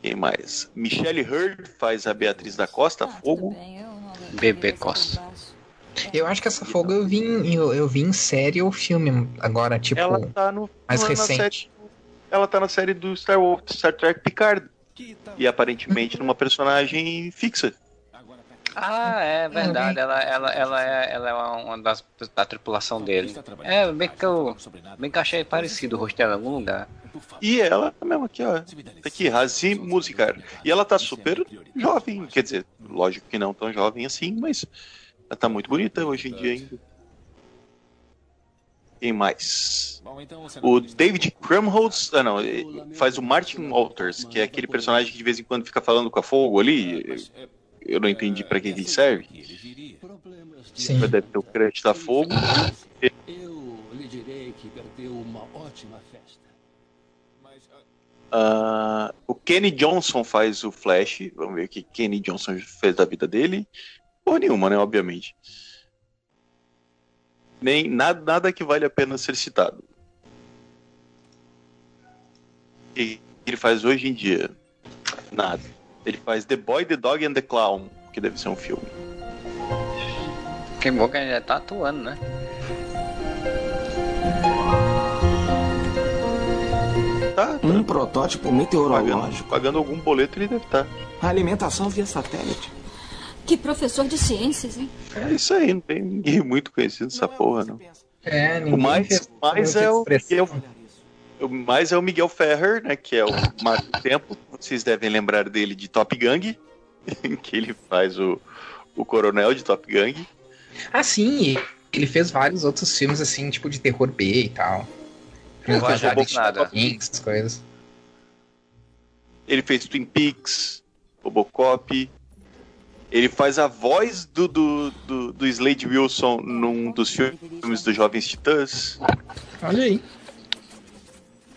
Speaker 2: Quem mais? Michelle Hurd faz a Beatriz da Costa, Fogo.
Speaker 1: Bebê Costa.
Speaker 3: Eu acho que essa fogo eu vi, em, eu, eu vi em série ou filme agora, tipo,
Speaker 2: ela tá no,
Speaker 3: mais recente.
Speaker 2: Série, ela tá na série do Star, Wars, Star Trek Picard. E aparentemente numa personagem fixa.
Speaker 1: Ah, é verdade. Ela, ela, ela, é, ela é uma das da tripulação dele. É, bem que eu, bem que eu achei parecido o rosto dela em algum lugar.
Speaker 2: E ela mesmo aqui, ó. Tá aqui, Razim Musicar. E ela tá super jovem. Quer dizer, lógico que não tão jovem assim, mas ela tá muito bonita hoje em dia ainda. Quem mais? Então o David Krumholtz, ah não, faz o Martin Walters, que é aquele personagem que de vez em quando fica falando com a fogo ali. Eu não entendi para que ele serve.
Speaker 3: Sim.
Speaker 2: Deve ter o crédito da fogo.
Speaker 9: Eu lhe direi que perdeu uma ótima festa.
Speaker 2: Uh, o Kenny Johnson faz o Flash. Vamos ver o que Kenny Johnson fez da vida dele. Por nenhuma, né? Obviamente. Nem nada, nada que vale a pena ser citado. O que ele faz hoje em dia? Nada. Ele faz The Boy, The Dog and the Clown, que deve ser um filme.
Speaker 1: Que bom que ele já tá atuando, né?
Speaker 2: Tá, tá.
Speaker 8: Um protótipo meteorológico.
Speaker 2: Pagando, pagando, algum boleto ele deve estar.
Speaker 8: Tá. A alimentação via satélite.
Speaker 5: Que professor de ciências, hein?
Speaker 2: É isso aí, não tem ninguém muito conhecido nessa porra, não.
Speaker 3: É,
Speaker 2: O mais, mais é o Miguel, o mais é o Miguel Ferrer, né? Que é o Marco do Tempo. Vocês devem lembrar dele de Top Gang, que ele faz o, o coronel de Top Gang.
Speaker 3: Ah, sim, ele fez vários outros filmes assim, tipo de terror B e tal.
Speaker 1: Não de nada.
Speaker 3: Essas coisas.
Speaker 2: Ele fez Twin Peaks, Robocop. Ele faz a voz do, do, do, do Slade Wilson num dos filmes dos Jovens Titãs.
Speaker 3: Olha aí.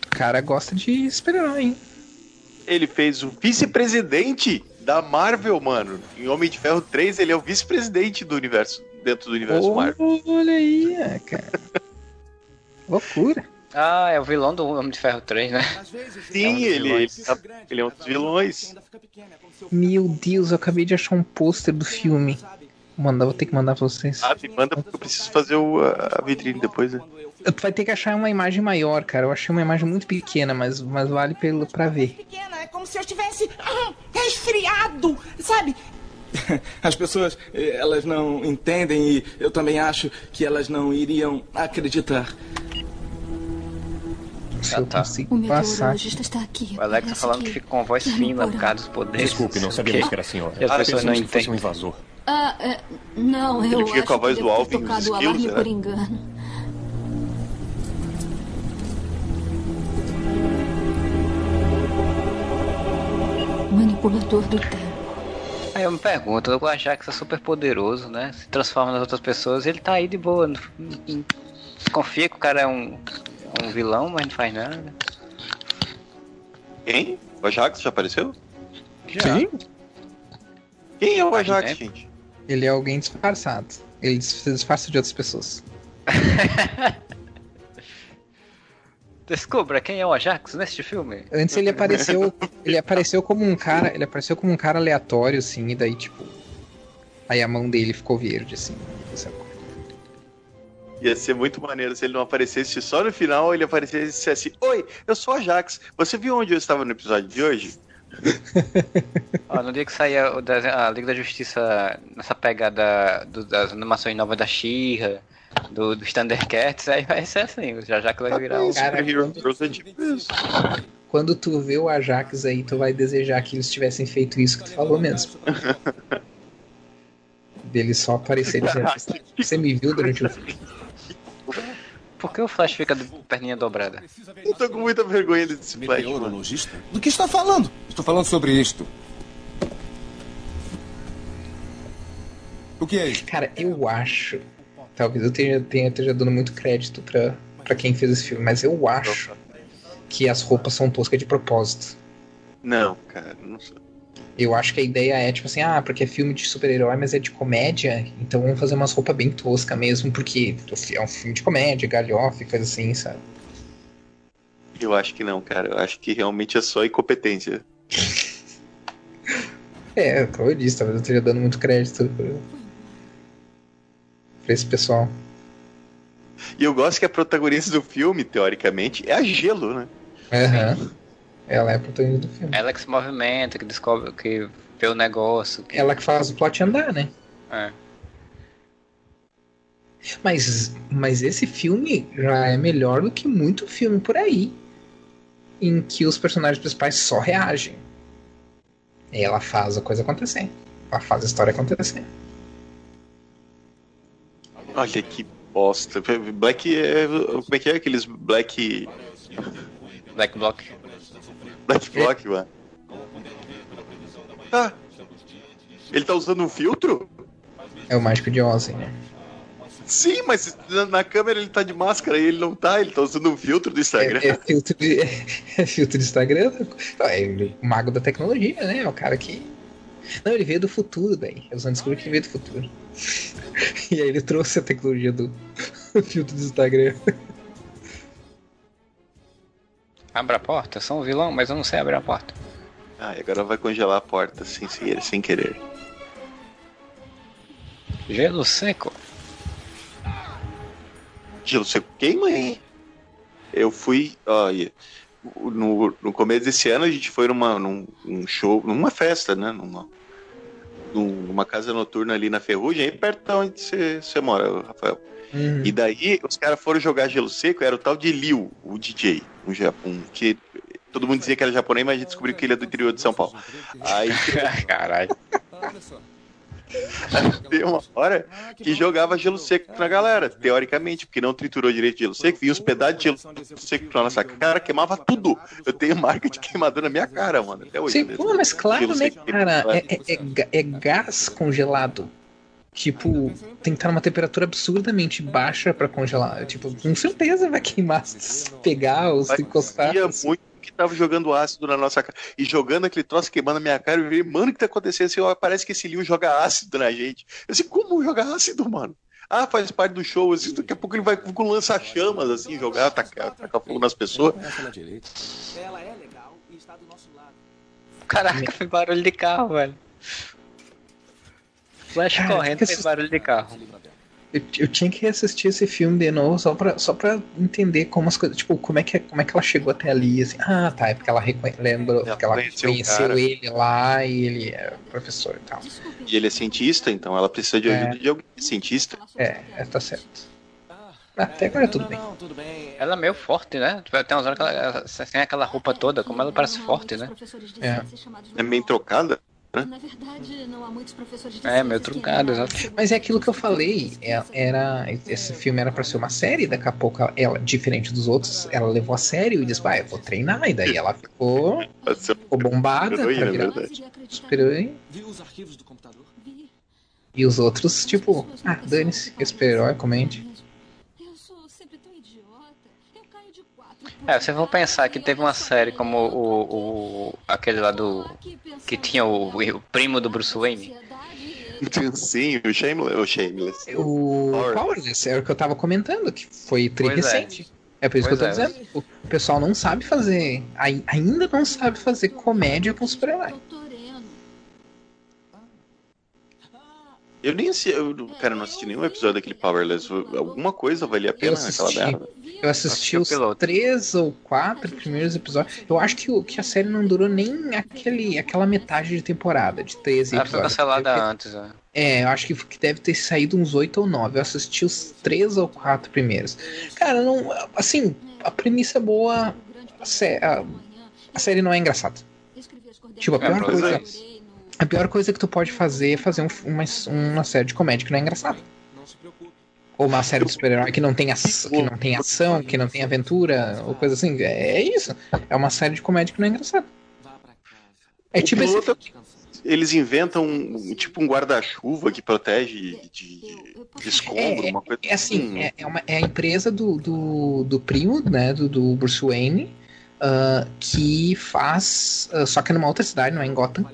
Speaker 3: O cara gosta de super-herói, hein?
Speaker 2: Ele fez o vice-presidente da Marvel, mano. Em Homem de Ferro 3, ele é o vice-presidente do universo, dentro do universo Marvel.
Speaker 3: Olha aí, é, cara. Loucura.
Speaker 1: Ah, é o vilão do Homem de Ferro 3, né?
Speaker 2: Sim, ele, ele, ele é um dos vilões.
Speaker 3: Meu Deus, eu acabei de achar um pôster do filme. Manda, vou ter que mandar pra vocês.
Speaker 2: Ah, me manda porque eu preciso fazer o, a a vitrine depois, né?
Speaker 3: Tu vai ter que achar uma imagem maior, cara. Eu achei uma imagem muito pequena, mas, mas vale pelo, pra ver.
Speaker 11: pequena, é como se eu estivesse ah, resfriado, sabe?
Speaker 8: As pessoas, eh, elas não entendem e eu também acho que elas não iriam acreditar.
Speaker 3: Se
Speaker 1: Ah,
Speaker 3: eu
Speaker 1: tá.
Speaker 3: consigo
Speaker 5: O
Speaker 3: passar.
Speaker 5: meteorologista está aqui.
Speaker 1: O Alex tá falando
Speaker 5: que-
Speaker 1: que fica com voz fina por causa dos poderes.
Speaker 10: Desculpe, não sabíamos que era a senhora.
Speaker 1: E as pessoas não
Speaker 10: fosse um
Speaker 1: entendem.
Speaker 10: invasor.
Speaker 5: Ah, é, não, eu
Speaker 2: Ele fica
Speaker 5: acho
Speaker 2: com a voz
Speaker 5: que
Speaker 2: do Alvin, skills,
Speaker 5: alarme
Speaker 2: né?
Speaker 5: por engano. Manipulador do tempo.
Speaker 1: Aí eu me pergunto, o Ajax é super poderoso, né? Se transforma nas outras pessoas, ele tá aí de boa. Desconfia que o cara é um, um vilão, mas não faz nada.
Speaker 2: Quem? O Ajax já apareceu?
Speaker 3: Sim.
Speaker 2: Quem é o Ajax, gente?
Speaker 3: Ele é alguém disfarçado. Ele se disfarça de outras pessoas.
Speaker 1: Descubra quem é o Ajax neste filme.
Speaker 3: Antes ele apareceu. Ele apareceu como um cara. Ele apareceu como um cara aleatório, assim, e daí, tipo. Aí a mão dele ficou verde, assim. sabe?
Speaker 2: Ia ser muito maneiro se ele não aparecesse só no final, ele aparecesse e dissesse: Oi, eu sou o Ajax. Você viu onde eu estava no episódio de hoje?
Speaker 1: Ó, no dia que sair a, a Liga da Justiça nessa pegada do- das animações novas da She-Ra, do, dos Thundercats, aí vai ser assim, o Ajax vai virar um...
Speaker 3: Cara,
Speaker 2: Superhero Girls é tipo.
Speaker 3: Quando tu vê o Ajax aí, tu vai desejar que eles tivessem feito isso que tu falou mesmo. Dele só aparecer e dizer, Você me viu durante o filme?
Speaker 1: Por que o Flash fica de perninha dobrada?
Speaker 2: Eu tô com muita vergonha desse Flash. mano.
Speaker 6: Meteorologista? Do que está falando?
Speaker 9: Estou falando sobre isto. O que é isso?
Speaker 3: Cara, eu acho. Talvez eu tenha, tenha, esteja dando muito crédito pra, pra quem fez esse filme, mas eu acho que as roupas são toscas de propósito.
Speaker 2: Não, cara, não sei.
Speaker 3: Eu acho que a ideia é, tipo assim, ah, porque é filme de super-herói, mas é de comédia, então vamos fazer umas roupas bem toscas mesmo, porque é um filme de comédia, galhofa e coisa assim, sabe?
Speaker 2: Eu acho que não, cara. Eu acho que realmente é só incompetência.
Speaker 3: É, como eu disse, talvez eu esteja dando muito crédito pra, pra esse pessoal.
Speaker 2: E eu gosto que a protagonista do filme, teoricamente, é a Gelo, né?
Speaker 3: Aham. Ela é a protagonista do filme.
Speaker 1: Ela que se movimenta, que descobre, que vê o negócio. Que...
Speaker 3: Ela que faz o plot andar, né?
Speaker 1: É.
Speaker 3: Mas, mas esse filme já é melhor do que muito filme por aí. Em que os personagens principais só reagem. E ela faz a coisa acontecer. Ela faz a história acontecer.
Speaker 2: Olha que bosta. Black é. Como é que é aqueles Black.
Speaker 1: Black Block.
Speaker 2: Black Block, mano? Ah! Ele tá usando um filtro?
Speaker 3: É o Mágico de Oz, né?
Speaker 2: Sim, mas na, câmera ele tá de máscara e ele não tá, ele tá usando um filtro do Instagram.
Speaker 3: É, é filtro de, é filtro de Instagram. É ele- o mago da tecnologia, né? É o cara que. Não, ele veio do futuro daí. Os anos que ele veio do futuro. E aí ele trouxe a tecnologia do filtro do Instagram.
Speaker 1: Abre a porta, sou um vilão, mas eu não sei abrir a porta.
Speaker 2: Ah, e agora vai congelar a porta sem, sem, querer.
Speaker 1: Gelo seco.
Speaker 2: Gelo seco queima, hein? Eu fui. Olha. No, no começo desse ano a gente foi numa, num, num show, numa festa, né? Numa, numa casa noturna ali na Ferrugem, aí perto de onde você mora, Rafael. Uhum. E daí os caras foram jogar gelo seco, era o tal de Liu, o DJ, um Japão, que todo mundo dizia que era japonês, mas a gente descobriu que ele é do interior de São Paulo. Aí.
Speaker 1: Caralho.
Speaker 2: Tem uma hora que jogava gelo seco na galera, teoricamente, porque não triturou direito gelo seco, vinha os pedaços de gelo seco pra nossa cara, queimava tudo. Eu tenho marca de queimadura na minha cara, mano, até hoje.
Speaker 3: Sim, pô, mas claro, né, cara? É, é, é, é gás congelado. Tipo, tem que estar numa temperatura absurdamente baixa para congelar. Tipo, com certeza vai queimar se pegar ou se encostar.
Speaker 2: muito que tava jogando ácido na nossa cara. E jogando aquele troço queimando a minha cara, eu falei, mano, o que tá acontecendo? Assim, ó, parece que esse Liu joga ácido na gente. Eu disse, como jogar ácido, mano? Ah, faz parte do show, assim, daqui a pouco ele vai com lança-chamas, assim, jogar, tacar, tacar fogo nas pessoas.
Speaker 1: Ela é legal e está do nosso lado. Caraca, foi barulho de carro, velho. Flash correndo fez barulho de carro.
Speaker 3: Eu, eu, tinha que assistir esse filme de novo só pra, só pra entender como as coisas. Tipo, como é, que, como é que ela chegou até ali, assim. Ah, tá. É porque ela lembrou que ela conheceu ele lá e ele é professor e tal.
Speaker 2: E ele é cientista, então ela precisa de ajuda é. de alguém cientista.
Speaker 3: É, é, tá certo. Até agora tudo bem.
Speaker 1: Ela é meio forte, né? Tipo, tem umas horas que ela, ela tem aquela roupa toda, como ela parece forte, né?
Speaker 3: É.
Speaker 2: É meio trocada.
Speaker 1: Na verdade, não há muitos professores de É, meio truncado, exato.
Speaker 3: Mas é aquilo que eu falei, é, era, esse filme era para ser uma série, daqui a pouco ela, diferente dos outros, ela levou a sério e disse, vai, eu vou treinar, e daí ela ficou, ficou bombada pra virar super-herói. E os outros, tipo, ah, dane-se, super-herói, comente.
Speaker 1: É, se for pensar que teve uma série como o, o aquele lá do que tinha o, o primo do Bruce Wayne.
Speaker 2: Sim, o Shameless. O, Shameless.
Speaker 3: o Powerless, é o que eu tava comentando, que foi tri pois é. recente. É. é. por isso pois que eu tô é. dizendo. O pessoal não sabe fazer. Ainda não sabe fazer comédia com super-herói.
Speaker 2: Eu nem sei, eu, cara, não assisti nenhum episódio daquele Powerless. Alguma coisa valia a pena naquela merda.
Speaker 3: Eu assisti os três ou quatro primeiros episódios. Eu acho que, que a série não durou nem aquele, aquela metade de temporada, de 13
Speaker 1: Ela episódios. Ela foi cancelada antes, né?
Speaker 3: É, eu acho que, que deve ter saído uns oito ou nove. Eu assisti os três ou quatro primeiros. Cara, não. Assim, a premissa é boa. A, sé a, a série não é engraçada. Tipo, a pior é, coisa. É a pior coisa que tu pode fazer é fazer um, uma, uma série de comédia que não é engraçada. Ou uma série de super-herói que, não tem que não tem ação, que não tem aventura, ou coisa assim. É, é isso. É uma série de comédia que não é engraçada. É tipo esse...
Speaker 2: Eles inventam um, tipo um guarda-chuva que protege de, de escombro, é, uma coisa
Speaker 3: é assim. assim. É, é, uma, é a empresa do, do, do primo, né, do, do Bruce Wayne, uh, que faz, uh, só que numa outra cidade, não é em Gotham,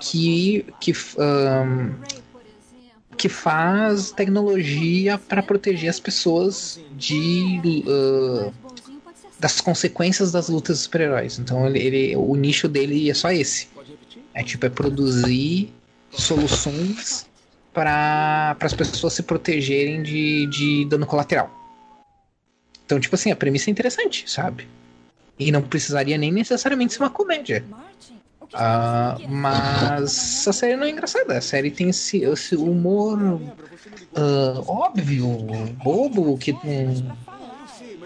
Speaker 3: que, que, um, que faz tecnologia para proteger as pessoas de uh, das consequências das lutas de super-heróis. Então ele, ele, o nicho dele é só esse. É tipo é produzir soluções para as pessoas se protegerem de, de dano colateral. Então, tipo assim, a premissa é interessante, sabe? E não precisaria nem necessariamente ser uma comédia. Uh, mas a série não é engraçada. A série tem esse, esse humor uh, óbvio, bobo, que não.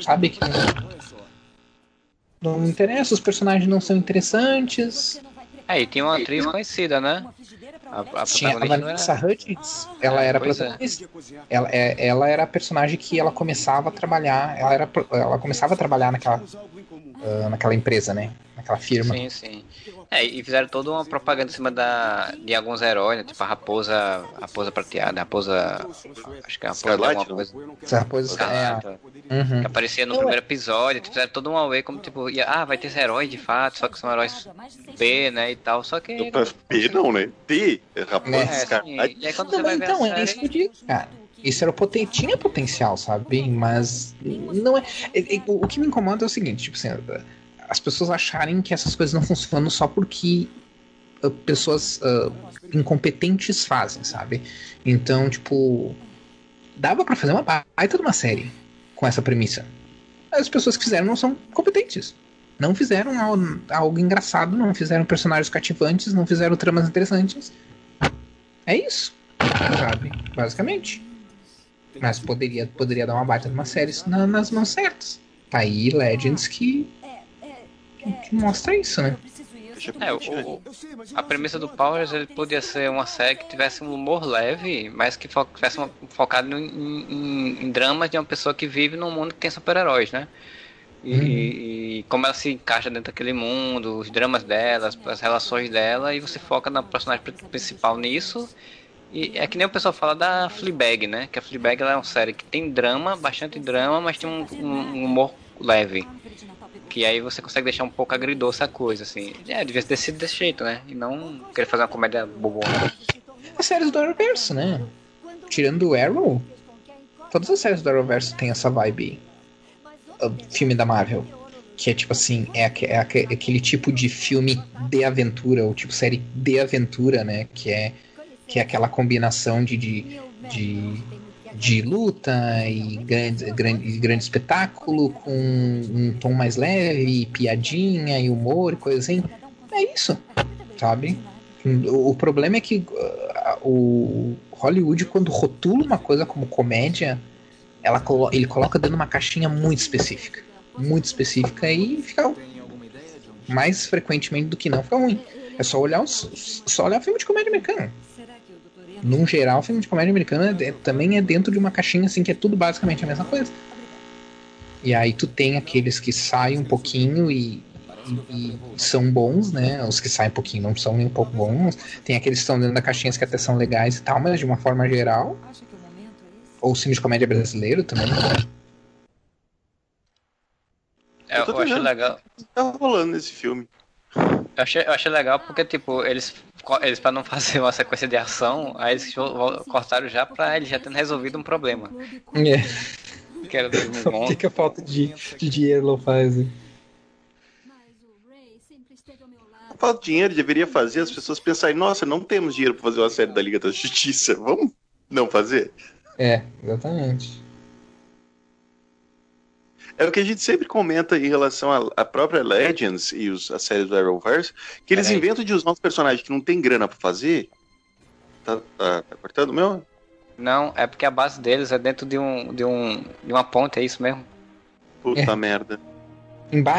Speaker 3: Sabe que não, não interessa, os personagens não são interessantes.
Speaker 1: É, e tem uma atriz conhecida, né?
Speaker 3: A, a Tinha a Vanessa Hudgens, ela era pois é. protagonista. É. Ela, é, ela era a personagem que ela começava a trabalhar, ela, era, ela começava a trabalhar naquela, uh, naquela empresa, né? Naquela firma.
Speaker 1: Sim, sim. É, e fizeram toda uma propaganda em cima da, de alguns heróis, né? Tipo a raposa, raposa prateada, a raposa. Acho que é a raposa de alguma coisa.
Speaker 3: Essa raposa
Speaker 1: Escarlate, é. uhum. Que aparecia no primeiro episódio, tipo, fizeram todo um away como tipo, ia, ah, vai ter esse herói de fato, só que são heróis B, né? E tal. Só que.
Speaker 2: B não, né? D, raposa é,
Speaker 3: escarlate. e aí quando não, você vai então, ver a é isso que eu digo, cara. Isso era poten tinha potencial, sabe? Mas não é. O que me incomoda é o seguinte, tipo assim as pessoas acharem que essas coisas não funcionam só porque uh, pessoas uh, incompetentes fazem, sabe? Então, tipo, dava para fazer uma baita de uma série com essa premissa. As pessoas que fizeram não são competentes. Não fizeram algo, algo engraçado, não fizeram personagens cativantes, não fizeram tramas interessantes. É isso, sabe? Basicamente. Mas poderia, poderia dar uma baita de uma série na, nas mãos certas. Tá aí Legends que, que mostra isso, né?
Speaker 1: É, o, a premissa do Powers ele podia ser uma série que tivesse um humor leve, mas que fo tivesse uma, focado em, em, em, dramas de uma pessoa que vive num mundo que tem super-heróis, né? E, uhum. e, como ela se encaixa dentro daquele mundo, os dramas dela, as, as, relações dela, e você foca na personagem principal nisso. E é que nem o pessoal fala da Fleabag, né? Que a Fleabag é uma série que tem drama, bastante drama, mas tem um, um humor leve. Que aí você consegue deixar um pouco agridoce a coisa, assim. É, devia ter sido desse jeito, né? E não querer fazer uma comédia bobona.
Speaker 3: As séries do Arrowverse, né? Tirando o Arrow, todas as séries do Arrowverse têm essa vibe filme da Marvel. Que é tipo assim, é, é, aquele tipo de filme de aventura, ou tipo série de aventura, né? Que é, que é aquela combinação de, de, de, de luta e grande, grande, grande espetáculo com um tom mais leve, piadinha e humor e coisa assim. É isso, sabe? O, problema é que uh, o Hollywood, quando rotula uma coisa como comédia, ela ele coloca dentro de uma caixinha muito específica. Muito específica e fica mais frequentemente do que não fica ruim. É só olhar os, só olhar filme de comédia americana. Num geral, filme de comédia americana é, também é dentro de uma caixinha assim que é tudo basicamente a mesma coisa. E aí tu tem aqueles que saem um pouquinho e, e, e, são bons, né? Os que saem um pouquinho não são nem um pouco bons. Tem aqueles que estão dentro da caixinha que até são legais e tal, mas de uma forma geral ou filme de comédia brasileiro também.
Speaker 1: É, eu, eu achei legal.
Speaker 2: Tá rolando nesse filme.
Speaker 1: Eu achei, eu achei legal porque, tipo, eles, eles para não fazer uma sequência de ação, aí eles cortaram já pra eles já terem resolvido um problema.
Speaker 3: É. Que era do O que, que a falta de, de dinheiro não faz?
Speaker 2: A falta de dinheiro deveria fazer as pessoas pensarem: nossa, não temos dinheiro pra fazer uma série da Liga da Justiça, vamos não fazer?
Speaker 3: É, exatamente.
Speaker 2: É o que a gente sempre comenta em relação à própria Legends e os, a série do Arrowverse, que eles é. inventam de usar uns personagens que não tem grana para fazer. Tá, tá, tá cortando o meu?
Speaker 1: Não, é porque a base deles é dentro de um de, um, de uma ponte, é isso mesmo?
Speaker 2: Puta é. merda.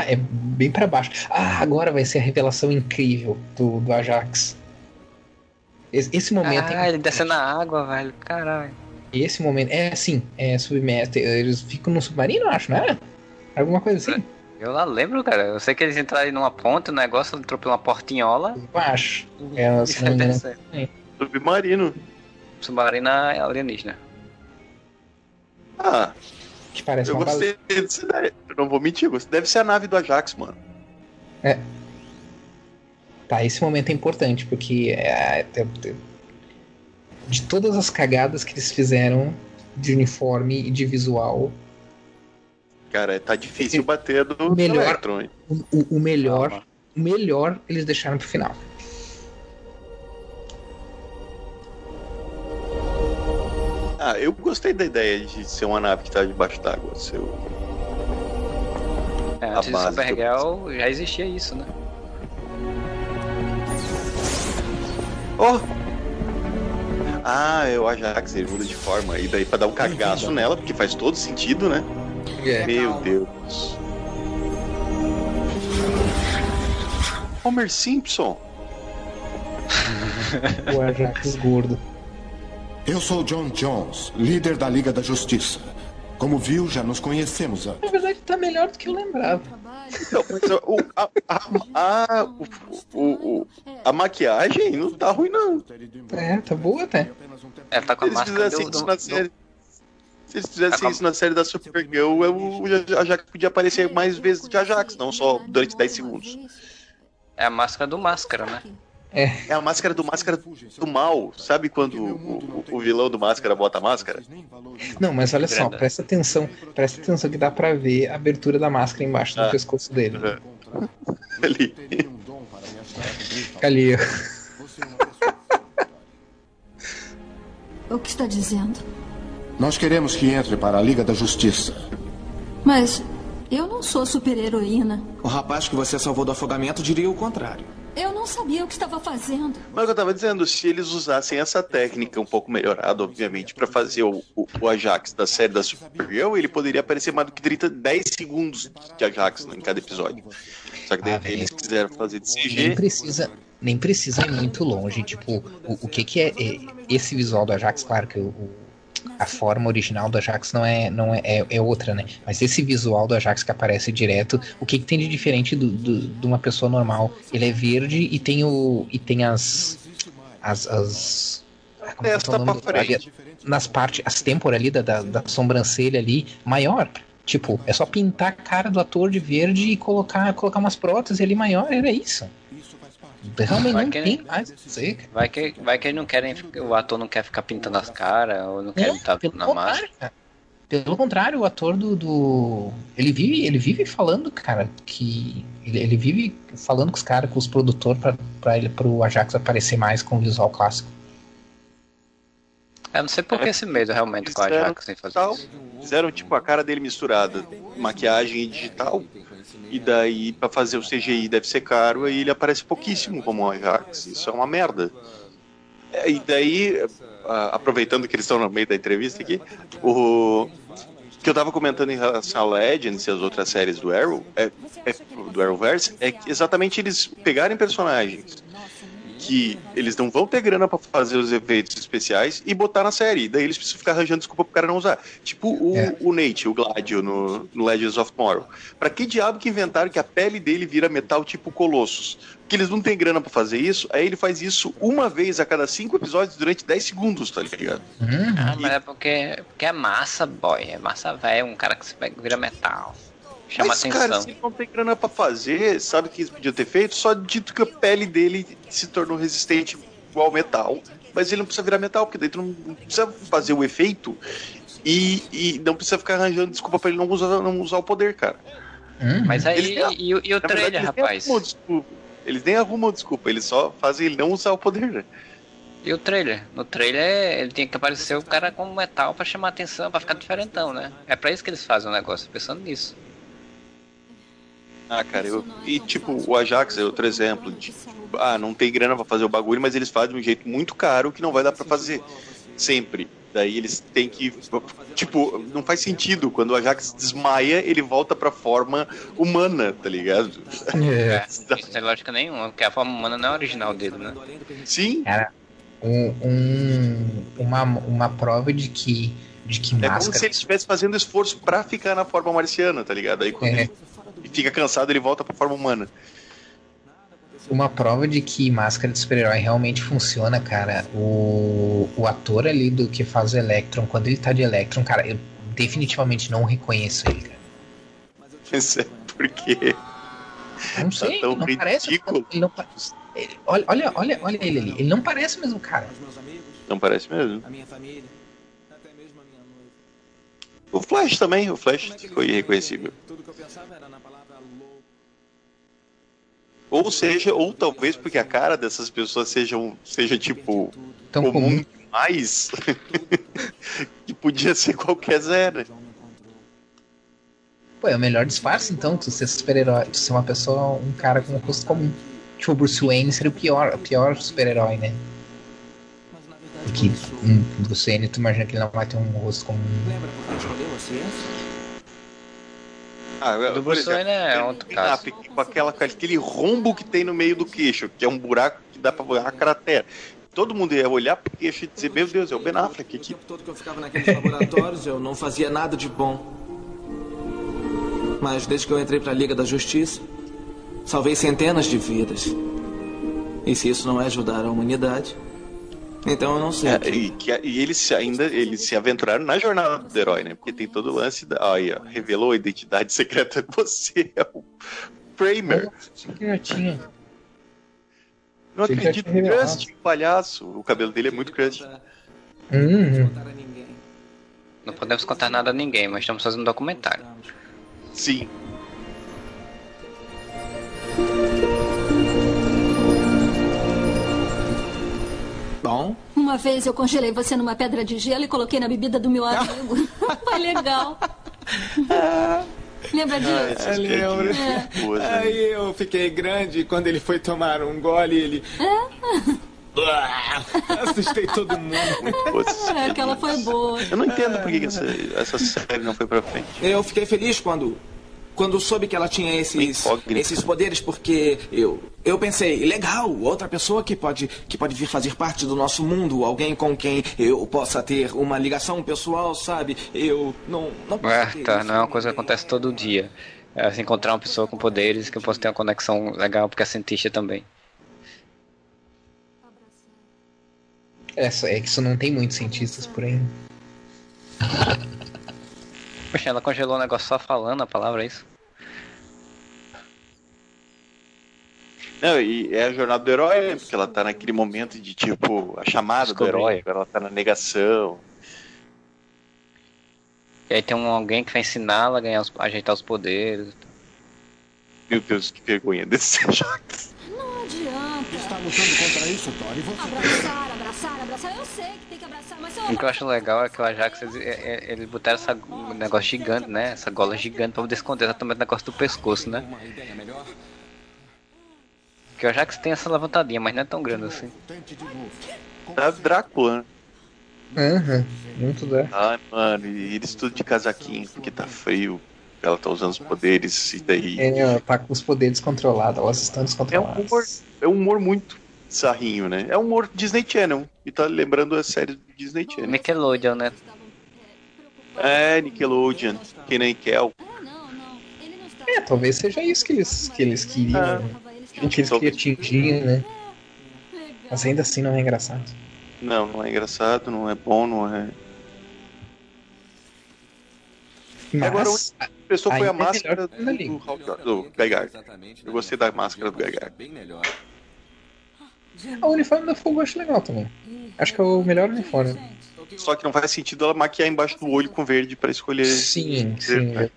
Speaker 3: É bem para baixo. Ah, agora vai ser a revelação incrível do, do Ajax. Esse, esse momento.
Speaker 1: Ah, é ele descendo na água, velho. Caralho
Speaker 3: esse momento. É assim, é submerso. Eles ficam no submarino, acho, não é? Alguma coisa assim.
Speaker 1: Eu lá lembro, cara. Eu sei que eles entraram numa ponte, o negócio entrou pela portinhola.
Speaker 3: Eu acho. É,
Speaker 2: Submarino.
Speaker 1: Submarino alienígena.
Speaker 2: Ah. Que parece eu gostei desse daí. Eu não vou mentir, você deve ser a nave do Ajax, mano.
Speaker 3: É. Tá, esse momento é importante, porque é, é, é de todas as cagadas que eles fizeram de uniforme e de visual.
Speaker 2: Cara, tá difícil bater do
Speaker 3: melhor, Electron. O, o, melhor, o melhor eles deixaram pro final.
Speaker 2: Ah, eu gostei da ideia de ser uma nave que tá debaixo d'água. Seu...
Speaker 1: É, antes do Supergirl já existia isso, né?
Speaker 2: Oh! Ah, é o Ajax, ele muda de forma. E daí pra dar um cagaço nela, porque faz todo sentido, né? É. Meu Deus. Homer Simpson.
Speaker 3: o Ajax gordo.
Speaker 9: Eu sou John Jones, líder da Liga da Justiça. Como viu, já nos conhecemos antes.
Speaker 3: Na verdade, tá melhor do que eu lembrava.
Speaker 2: Não, mas o, a, a, a, o, o, a, maquiagem não tá ruim, não.
Speaker 3: É, tá boa até.
Speaker 1: É, tá com a máscara do,
Speaker 2: do, do... Se eles fizessem isso na série da Supergirl, o Ajax podia aparecer mais vezes de Ajax, não só durante 10 segundos.
Speaker 1: É a máscara do Máscara, né?
Speaker 2: É. é a máscara do máscara do mal. Sabe quando o, o, o vilão do máscara bota a máscara?
Speaker 3: Não, mas olha só, presta atenção. Presta atenção que dá pra ver a abertura da máscara embaixo do ah. pescoço dele.
Speaker 2: Uhum. Ali.
Speaker 3: Ali.
Speaker 5: o que está dizendo?
Speaker 9: Nós queremos que entre para a Liga da Justiça.
Speaker 5: Mas eu não sou super-heroína.
Speaker 8: O rapaz que você salvou do afogamento diria o contrário.
Speaker 5: Eu não sabia o que estava fazendo.
Speaker 2: Mas eu tava dizendo, se eles usassem essa técnica um pouco melhorada, obviamente, para fazer o, o, o, Ajax da série da Supergirl, ele poderia aparecer mais do que 30, 10 segundos de Ajax em cada episódio. Só que daí ah, eles quiseram fazer de CG.
Speaker 3: Nem precisa, nem precisa ir muito longe. Tipo, o, o que, que é, é, esse visual do Ajax? Claro que o, a forma original do Ajax não é não é, é, é, outra, né? Mas esse visual do Ajax que aparece direto, o que, que tem de diferente do, do, de uma pessoa normal? Ele é verde e tem o e tem as as, as
Speaker 2: como é pra frente.
Speaker 3: nas partes as têmporas ali da, da, da sobrancelha ali maior. Tipo, é só pintar a cara do ator de verde e colocar colocar umas próteses ali maior, era isso. Realmente vai não que, tem mais sei.
Speaker 1: Vai que, vai que eles não querem. O ator não quer ficar pintando as caras, ou não quer é, estar na máscara.
Speaker 3: Pelo contrário, o ator do, do, Ele vive, ele vive falando, cara, que. Ele, ele vive falando com os caras, com os produtores, pra, pra ele, pro Ajax aparecer mais com o visual clássico.
Speaker 1: Eu não sei por que esse medo realmente com o Ajax sem fazer isso.
Speaker 2: Fizeram tipo a cara dele misturada, maquiagem e digital. E daí, para fazer o CGI deve ser caro, aí ele aparece pouquíssimo como Ajax. Isso é uma merda. É, e daí, aproveitando que eles estão no meio da entrevista aqui, o que eu tava comentando em relação a Legends e as outras séries do Arrow, é, é, do Arrowverse, é que exatamente eles pegarem personagens que eles não vão ter grana para fazer os efeitos especiais e botar na série. Daí eles precisam ficar arranjando desculpa pro cara não usar. Tipo o, é. o Nate, o Gladio no, no Legends of Tomorrow. Pra que diabo que inventaram que a pele dele vira metal tipo Colossus? Porque eles não têm grana para fazer isso, aí ele faz isso uma vez a cada cinco episódios durante 10 segundos, tá ligado?
Speaker 1: Uhum. Ah, mas é porque, porque é massa, boy. É massa velho, um cara que se vira metal. Chama Mas, atenção. cara,
Speaker 2: se não tem grana pra fazer, sabe o que eles podiam ter feito? Só dito que a pele dele se tornou resistente igual metal. Mas ele não precisa virar metal, porque daí tu não precisa fazer o efeito e, e não precisa ficar arranjando desculpa pra ele não usar, não usar o poder, cara.
Speaker 1: Hum. Mas aí, nem, e, e, o trailer, verdade, rapaz?
Speaker 2: Nem eles nem arrumam desculpa, eles só fazem ele não usar o poder, né?
Speaker 1: E o trailer? No trailer ele tinha que aparecer o cara com metal para chamar atenção, para ficar diferentão, né? É para isso que eles fazem o negócio, pensando nisso.
Speaker 2: Ah, cara, eu, e tipo, o Ajax é outro exemplo. De, ah, não tem grana para fazer o bagulho, mas eles fazem de um jeito muito caro que não vai dar para fazer sempre. Daí eles têm que. Tipo, não faz sentido. Quando o Ajax desmaia, ele volta pra forma humana, tá ligado?
Speaker 1: É, isso não tem lógica nenhuma, porque a forma humana não é original dele, né?
Speaker 2: Sim.
Speaker 3: Cara, um, um, uma, uma prova de que. De que
Speaker 2: é máscara... como se ele estivesse fazendo esforço para ficar na forma marciana, tá ligado? Aí quando é. ele fica cansado, ele volta pra forma humana.
Speaker 3: Uma prova de que máscara de super-herói realmente funciona, cara. O, o ator ali do que faz o Electron, quando ele tá de Electron, cara, eu definitivamente não reconheço ele, cara.
Speaker 2: Isso é porque.
Speaker 3: Não sei, tá não parece. Ele não, ele, olha, olha, olha, olha ele ali. Ele não parece mesmo cara.
Speaker 2: Não parece mesmo. O Flash também, o Flash ficou irreconhecível. Ou seja, ou talvez porque a cara dessas pessoas sejam, seja tipo
Speaker 3: Tão comum, comum.
Speaker 2: demais que podia ser qualquer zero.
Speaker 3: Pô, é o melhor disfarce então, tu ser super-herói, tu ser uma pessoa, um cara com um rosto comum. Tipo, o Bruce Wayne seria o pior, o pior super-herói, né? Que um Bruce Wayne, tu imagina que ele não vai ter um rosto comum. Lembra porque a gente escolheu a ciência?
Speaker 2: Ah, do Bruce Wayne é outro caso. Com aquela, aquele rombo que tem no meio do queixo, que é um buraco que dá pra a cratera. Todo mundo ia olhar pro queixo e dizer, meu Deus, é o Ben Affleck aqui. O tempo
Speaker 6: todo que eu ficava naqueles laboratórios, eu não fazia nada de bom. Mas desde que eu entrei pra Liga da Justiça, salvei centenas de vidas. E se isso não é ajudar a humanidade, então eu não sei. É,
Speaker 2: e, que, e eles ainda eles se aventuraram na jornada do herói, né? Porque tem todo o lance da. Aí, ó, revelou a identidade secreta de você, é o Kramer.
Speaker 3: tinha.
Speaker 2: Não acredito, Crust, palhaço. O cabelo dele é muito Crust.
Speaker 3: Uhum.
Speaker 1: Não podemos contar nada a ninguém, mas estamos fazendo um documentário.
Speaker 2: Sim.
Speaker 6: Bom.
Speaker 5: Uma vez eu congelei você numa pedra de gelo e coloquei na bebida do meu amigo. Foi legal. Lembra disso?
Speaker 8: Ah, lembro.
Speaker 5: É.
Speaker 8: Aí eu fiquei grande e quando ele foi tomar um gole, ele.
Speaker 5: É?
Speaker 8: Assustei todo mundo.
Speaker 5: É, aquela foi boa.
Speaker 2: Eu não entendo por que que essa, essa série não foi pra frente.
Speaker 6: Eu fiquei feliz quando. Quando soube que ela tinha esses, esses poderes, porque eu, eu pensei, legal, outra pessoa que pode, que pode vir fazer parte do nosso mundo, alguém com quem eu possa ter uma ligação pessoal, sabe? Eu não. não posso
Speaker 1: É,
Speaker 6: ter
Speaker 1: tá,
Speaker 6: isso.
Speaker 1: não é uma coisa que acontece todo dia. É, se encontrar uma pessoa com poderes que eu posso ter uma conexão legal, porque é cientista também.
Speaker 3: É, é que isso não tem muitos cientistas por aí.
Speaker 1: Poxa, ela congelou o negócio só falando a palavra, é isso?
Speaker 2: Não, e é a jornada do herói, né? Porque ela tá naquele momento de tipo, a chamada do
Speaker 1: Descobrir.
Speaker 2: herói, agora ela tá na negação.
Speaker 1: E aí tem um, alguém que vai ensiná-la a ganhar os, a ajeitar os poderes.
Speaker 2: Meu Deus, que vergonha desse.
Speaker 5: Não adianta.
Speaker 9: Está lutando contra isso, Thor, e você...
Speaker 5: Abraçar, abraçar, abraçar. Eu sei que
Speaker 1: O que eu acho legal é que o Ajax, eles, é- é- eles botaram essa, um negócio gigante, né? Essa gola gigante pra poder esconder exatamente o negócio do pescoço, né? Porque o Ajax tem essa levantadinha, mas não é tão grande assim.
Speaker 2: Tá Drácula, né?
Speaker 3: Aham, muito da.
Speaker 2: Ai, mano, e eles tudo de casaquinho, porque tá frio. Ela tá usando os poderes, e daí.
Speaker 3: É, tá com os poderes controlados, elas estão
Speaker 2: É um
Speaker 3: descontroladas.
Speaker 2: humor, é um humor muito sarrinho, né? É um humor Disney Channel. E tá lembrando a série do Disney Channel.
Speaker 1: Nickelodeon, né?
Speaker 2: É, Nickelodeon, que nem Kel.
Speaker 3: É, talvez seja isso que eles, que eles queriam,
Speaker 2: É.
Speaker 3: né? que eles queriam atingir, né? Mas ainda assim não é engraçado.
Speaker 2: Não, não é engraçado, não é bom, não é.
Speaker 3: Mas,
Speaker 2: Agora, a pessoa foi a
Speaker 3: é
Speaker 2: máscara
Speaker 3: melhor que da Liga.
Speaker 2: do, Hawk- do Guy Eu gostei da máscara do Guy
Speaker 3: O uniforme da Fogo eu acho legal também. Acho que é o melhor uniforme.
Speaker 2: Só que não faz sentido ela maquiar embaixo do olho com verde pra escolher.
Speaker 3: Sim, sim, verdade.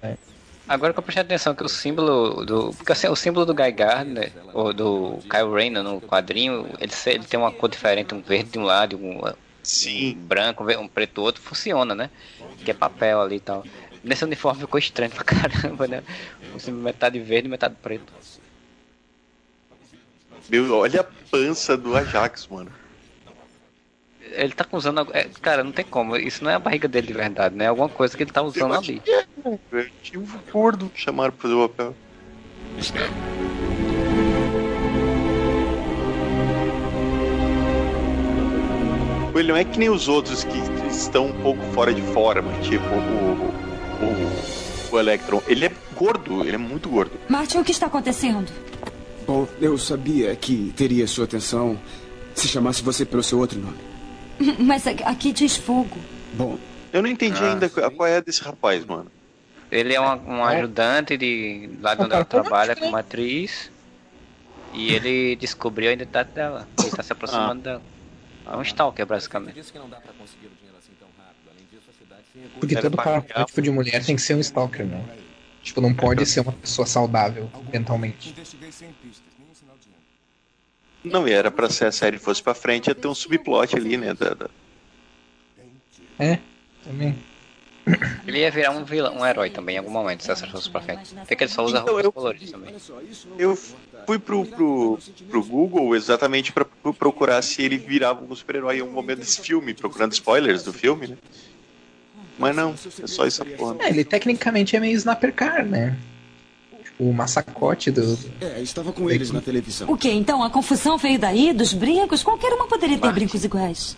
Speaker 1: Agora que eu prestei atenção que o símbolo do. Porque assim, o símbolo do Guy Gardner, ou do Kyle Rayner no quadrinho, ele, ele tem uma cor diferente, um verde de um lado, um,
Speaker 2: Sim.
Speaker 1: um branco, um um preto do outro, funciona, né? Que é papel ali e tal. Nesse uniforme ficou estranho pra caramba, né? O símbolo metade verde e metade preto.
Speaker 2: Meu, olha a pança do Ajax, mano.
Speaker 1: Ele tá usando. é, cara, não tem como. Isso não é a barriga dele de verdade, né? É alguma coisa que ele tá usando ali.
Speaker 2: É, Tinha um gordo que chamaram pra fazer o papel. Ele não é que nem os outros que estão um pouco fora de forma, tipo o, o, o Electron. Ele é gordo, ele é muito gordo.
Speaker 12: Martin, o que está acontecendo?
Speaker 13: Bom, eu sabia que teria sua atenção se chamasse você pelo seu outro nome.
Speaker 12: Mas aqui- diz fogo.
Speaker 13: Bom,
Speaker 2: Eu não entendi
Speaker 1: Ah,
Speaker 2: ainda qual é desse rapaz, mano.
Speaker 1: Ele é uma- um ajudante de lá de onde ela trabalha como atriz. E ele descobriu a identidade dela. Ele tá se aproximando dela. É um stalker, basicamente.
Speaker 3: Porque
Speaker 2: Era
Speaker 3: todo
Speaker 2: pra
Speaker 3: protótipo de mulher tem que ser um stalker, né? Tipo, não pode ser uma pessoa saudável mentalmente.
Speaker 2: Não, e era pra se a série fosse pra frente, ia ter um subplot ali, né? Da, da-
Speaker 3: É, também.
Speaker 1: Ele ia virar um vilão, um herói também em algum momento, se essa fosse pra frente. Porque ele só usa
Speaker 2: Então,
Speaker 1: roupas coloridas também.
Speaker 2: Eu fui pro, pro, pro Google exatamente pra pro- procurar se ele virava um super-herói em algum momento desse filme, procurando spoilers do filme, né? Mas não, é só essa porra.
Speaker 3: É, ele tecnicamente é meio Snapper Car, né? Tipo, o massacote do.
Speaker 13: é, estava com eles na televisão.
Speaker 12: O que? Então a confusão veio daí, dos brincos? Qualquer uma poderia ter brincos iguais.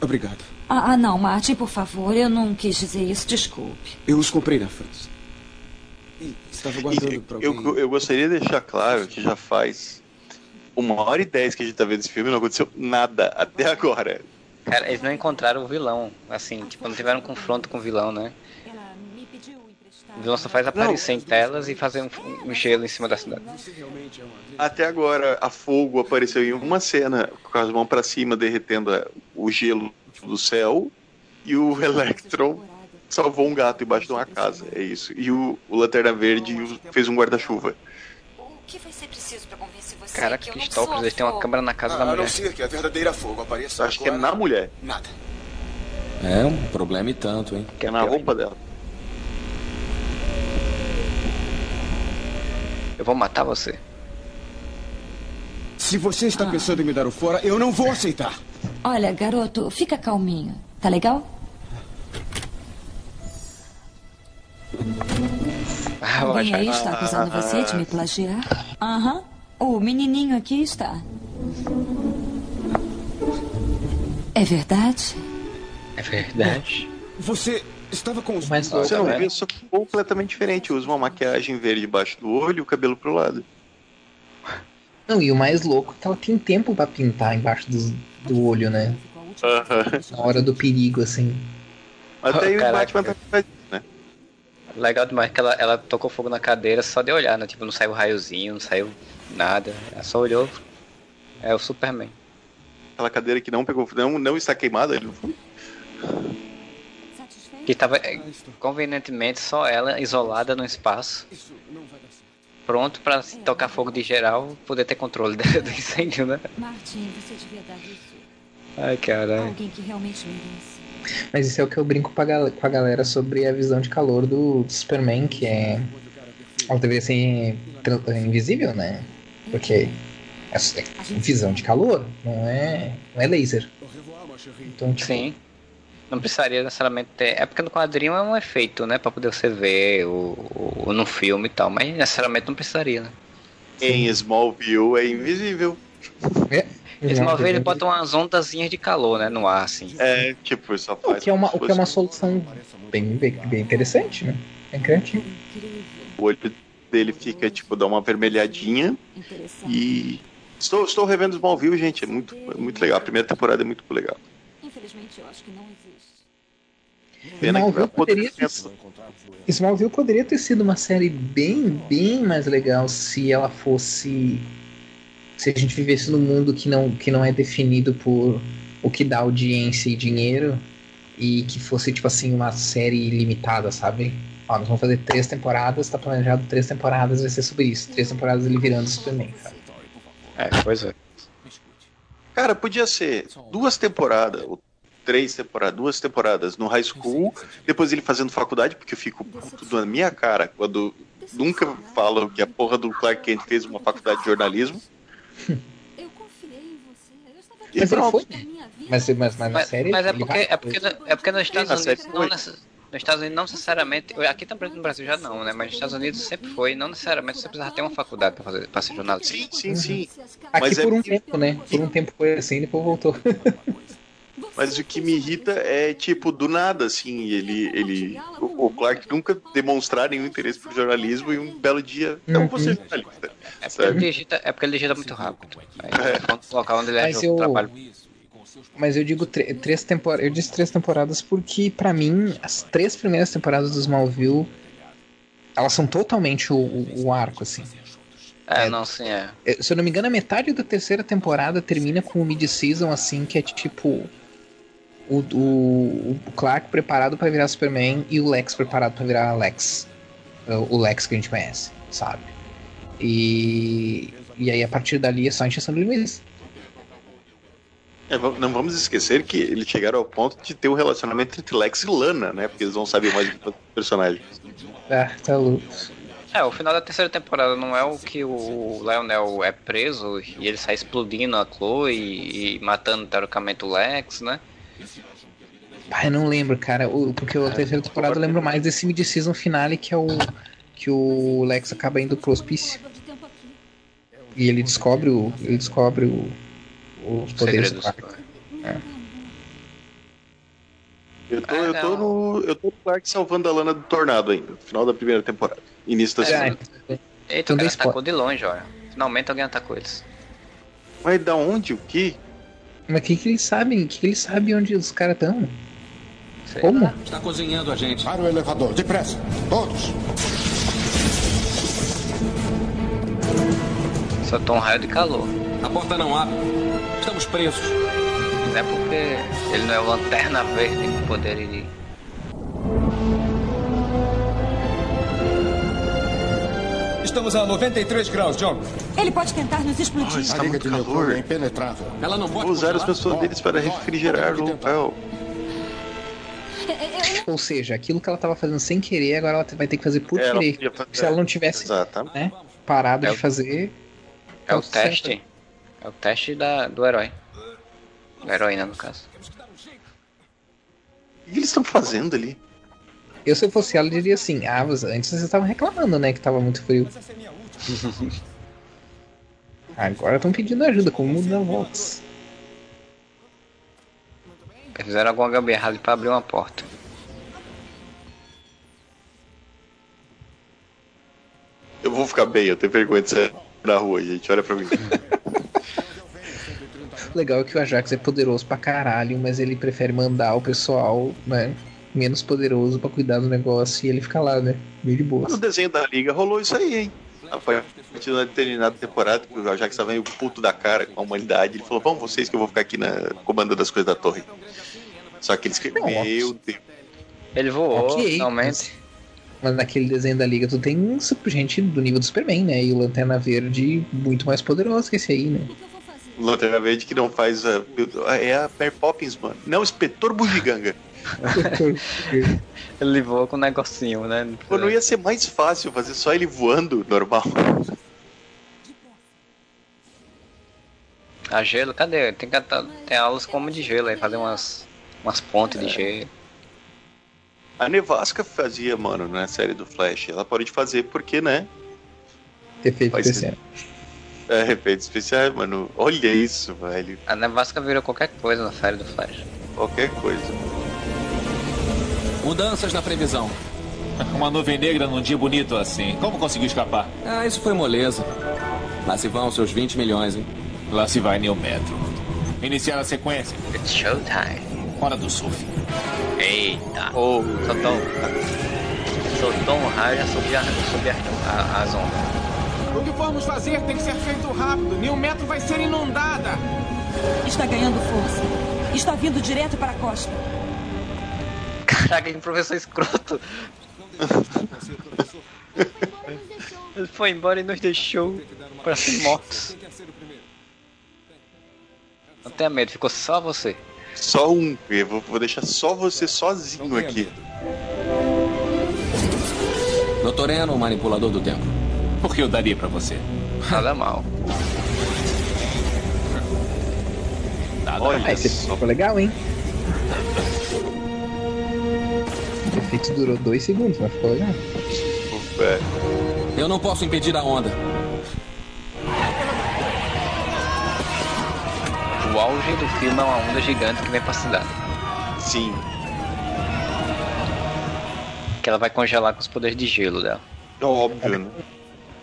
Speaker 13: Obrigado.
Speaker 12: Ah, ah, não, Martin, por favor, eu não quis dizer isso, desculpe.
Speaker 13: Eu os comprei na França. E estava guardando pra alguém.
Speaker 2: Eu, eu gostaria de deixar claro que já faz uma hora e dez que a gente tá vendo esse filme e não aconteceu nada até agora.
Speaker 1: Cara, eles não encontraram o vilão, assim, tipo, não tiveram confronto com o vilão, né? O vilão só faz aparecer em telas e fazer um, um gelo em cima da cidade.
Speaker 2: Até agora, a fogo apareceu em uma cena com as mãos pra cima, derretendo a- o gelo do céu, e o Electron salvou um gato embaixo de uma casa. É isso. E o, o Lanterna Verde fez um guarda-chuva.
Speaker 12: O que vai ser preciso
Speaker 1: Caraca, que stalkers, eles têm uma câmera na casa ah, da
Speaker 13: mulher. A não ser que a verdadeira fogo apareça
Speaker 2: Acho agora. que é na mulher.
Speaker 13: Nada.
Speaker 7: É um problema e tanto, hein?
Speaker 2: Que é na roupa dela.
Speaker 1: Eu vou matar você.
Speaker 13: Se você está ah. pensando em me dar o fora, eu não vou aceitar.
Speaker 12: Olha, garoto, fica calminho. Tá legal? Ah, Alguém aí está acusando você de me plagiar? Aham. Uhum. O menininho aqui está. É verdade?
Speaker 1: É verdade.
Speaker 13: Você estava com os...
Speaker 2: Mas você não vê, só completamente diferente. Usa uma maquiagem verde debaixo do olho e o cabelo pro lado.
Speaker 3: Não, e o mais louco é que ela tem tempo para pintar embaixo do, do olho, né?
Speaker 2: Uhum.
Speaker 3: Na hora do perigo, assim.
Speaker 2: Até aí o Batman tá?
Speaker 1: Legal demais que ela, ela tocou fogo na cadeira só de olhar, né? Tipo, não saiu raiozinho, não saiu nada. Ela só olhou. É o Superman.
Speaker 2: Aquela cadeira que não pegou, não, não está queimada, ele não foi?
Speaker 1: Que estava é, convenientemente só ela isolada no espaço. Pronto para se tocar fogo de geral, poder ter controle do incêndio, né? Martin, você devia dar isso. Ai, caralho. Alguém que realmente
Speaker 3: merece. Mas isso é o que eu brinco com a galera sobre a visão de calor do, Superman, que é. Ela deveria ser invisível, né? Porque é, é visão de calor, não é, não é laser.
Speaker 1: Então, tipo, Sim. Não precisaria necessariamente ter. É porque no quadrinho é um efeito, né? Pra poder você ver o, o, no filme e tal. Mas necessariamente não precisaria, né?
Speaker 2: Em Smallville é invisível.
Speaker 1: É. Smallville ele bota umas ondazinhas de calor, né? No ar, assim.
Speaker 2: É, tipo, só faz.
Speaker 3: O que é uma, o que é uma solução bem, bem, bem interessante, né? É criativo.
Speaker 2: O olho dele fica, tipo, dá uma vermelhadinha. E. Estou, estou revendo Smallville, gente. É muito, é muito legal. A primeira temporada é muito legal. Infelizmente, eu acho que não
Speaker 3: Pena Smallville, poderia ter, Smallville poderia ter sido uma série bem, bem mais legal se ela fosse. Se a gente vivesse num mundo que não, que não é definido por o que dá audiência e dinheiro e que fosse, tipo assim, uma série limitada, sabe? Ó, nós vamos fazer três temporadas, tá planejado três temporadas, vai ser sobre isso. Três temporadas ele virando Superman, sabe?
Speaker 1: É, pois é.
Speaker 2: Cara, podia ser duas temporadas, três temporadas, duas temporadas no high school, depois ele fazendo faculdade, porque eu fico puto na minha cara quando nunca falam que a porra do Clark Kent fez uma faculdade de jornalismo. Eu confiei em você.
Speaker 3: Eu mas ele foi. Mas, mas, mas na série.
Speaker 1: Mas é porque, é porque, é porque nos Estados Unidos não necessariamente. Nos Estados Unidos não necessariamente, aqui também no Brasil já não, né? Mas nos Estados Unidos sempre foi, não necessariamente você precisava ter uma faculdade para fazer para ser jornalista.
Speaker 2: Sim, sim, sim.
Speaker 3: Aqui Mas por é... um tempo, né? Por um tempo foi assim, depois voltou.
Speaker 2: Mas o que me irrita é, tipo, do nada, assim, ele. ele o, Clark nunca demonstrar nenhum interesse por jornalismo e um belo dia. Não uhum. vou ser jornalista.
Speaker 1: É porque, ele digita, é porque ele digita muito rápido. Aí, é. local onde ele Mas eu... trabalho.
Speaker 3: Mas eu digo três temporadas. Eu disse três temporadas porque, para mim, as três primeiras temporadas do Smallville elas são totalmente o, o, o arco, assim.
Speaker 1: É, é, não, sim, é.
Speaker 3: Se eu não me engano, a metade da terceira temporada termina com o mid-season, assim, que é tipo o, o, o Clark preparado para virar Superman e o Lex preparado para virar Lex. O Lex que a gente conhece, sabe? E, e aí a partir dali é só encheção de linguiça.
Speaker 2: É, não vamos esquecer que eles chegaram ao ponto de ter um relacionamento entre Lex e Lana, né? Porque eles vão saber mais do personagem.
Speaker 3: É, tá louco.
Speaker 1: É, o final da terceira temporada não é o que o Lionel é preso e ele sai explodindo a Chloe e, e matando teoricamente o Lex, né?
Speaker 3: Pai, não lembro, cara. O, porque a terceira temporada eu lembro mais desse mid-season finale que é o. que o Lex acaba indo pro hospício. E ele descobre o. Ele descobre o. Os poderes do Clark. É.
Speaker 2: Eu tô, ah, eu tô no. Eu tô no Clark salvando a lana do tornado ainda, final da primeira temporada. Início da é, segunda.
Speaker 1: É. Eita, o cara atacou de longe, olha. Finalmente alguém atacou eles.
Speaker 2: Mas da onde? O que?
Speaker 3: Mas o que, que eles sabem? O que, que eles sabem onde os caras estão? Como?
Speaker 10: Está cozinhando a gente.
Speaker 9: Para o elevador, depressa. Todos.
Speaker 1: Só um raio de calor.
Speaker 10: A porta não abre. Estamos presos.
Speaker 1: Não é porque ele não é o lanterna verde que poderia.
Speaker 10: Estamos a 93 graus, John.
Speaker 12: Ele pode tentar nos explodir. Oh,
Speaker 9: está a liga de calor é impenetrável.
Speaker 10: Ela não pode
Speaker 2: Vou usar as pessoas deles para refrigerar o local.
Speaker 3: Ou seja, aquilo que ela estava fazendo sem querer, agora ela vai ter que fazer por querer. Se ela não tivesse. Né? parado
Speaker 1: É
Speaker 3: de fazer.
Speaker 1: É o
Speaker 3: tá certo.
Speaker 1: teste. É o teste da, do herói. Da heroína, no caso.
Speaker 2: O que eles estão fazendo ali?
Speaker 3: Eu, se eu fosse ela, diria assim: Ah, antes vocês estavam reclamando, né? Que tava muito frio. Agora estão pedindo ajuda, como muda voltas.
Speaker 1: Fizeram alguma gambiarra ali pra abrir uma porta.
Speaker 2: Eu vou ficar bem, eu tenho vergonha de sair na rua, gente. Olha pra mim.
Speaker 3: Legal é que o Ajax é poderoso pra caralho, mas ele prefere mandar o pessoal, né? Menos poderoso pra cuidar do negócio e ele fica lá, né? Meio de boa.
Speaker 2: No desenho da liga rolou isso aí, hein? A partir da determinada temporada, que o Ajax estava meio puto da cara com a humanidade, ele falou: Vamos vocês que eu vou ficar aqui na comandando as coisas da torre. Só que eles Meu Deus.
Speaker 1: Ele voou,
Speaker 3: Ok,
Speaker 1: finalmente.
Speaker 3: Mas naquele desenho da liga tu tem super- gente do nível do Superman, né? E o Lanterna Verde muito mais poderoso que esse aí, né?
Speaker 2: Lanterna Verde que não faz a. É a Mary Poppins, mano. Não, o inspetor Bugiganga.
Speaker 1: Ele voou com um negocinho, né?
Speaker 2: Pô, não ia ser mais fácil fazer só ele voando normal.
Speaker 1: A gelo, cadê? Tem, que, tem aulas como de gelo aí, fazer umas, umas pontes de gelo.
Speaker 2: A Nevasca fazia, mano, na série do Flash. Ela pode fazer porque, né?
Speaker 3: Efeito
Speaker 2: Faz
Speaker 3: especial.
Speaker 2: É, efeitos especiais, mano. Olha isso, velho.
Speaker 1: A nevasca virou qualquer coisa na série do Flash.
Speaker 2: Qualquer coisa.
Speaker 7: Mudanças na previsão.
Speaker 10: Uma nuvem negra num dia bonito assim. Como conseguiu escapar?
Speaker 7: Ah, isso foi moleza. Lá se vão seus 20 milhões, hein?
Speaker 10: Lá se vai Neo Metro. Iniciar a sequência.
Speaker 1: It's showtime.
Speaker 10: Hora do surf.
Speaker 1: Eita. Oh, soltou um. Soltou um raio e já subiu, a- subiu a- a- as ondas.
Speaker 6: O que formos fazer tem que ser feito rápido. Mil metro vai ser inundada.
Speaker 12: Está ganhando força. Está vindo direto para a costa.
Speaker 1: Caraca, que professor escroto. Ele foi embora e nos deixou para ser mortos. Não tenha medo, ficou só você.
Speaker 2: Só um. Eu vou, vou deixar só você sozinho aqui.
Speaker 7: Doutor Eno, o manipulador do tempo.
Speaker 10: Porque eu daria pra você.
Speaker 1: Nada mal.
Speaker 10: Nada
Speaker 2: Olha
Speaker 3: Ah, esse ficou legal, hein? O efeito durou dois segundos, mas ficou legal.
Speaker 2: É.
Speaker 7: Eu não posso impedir a onda.
Speaker 1: O auge do filme é uma onda gigante que vem pra cidade.
Speaker 2: Sim.
Speaker 1: Que ela vai congelar com os poderes de gelo dela.
Speaker 2: Óbvio, né?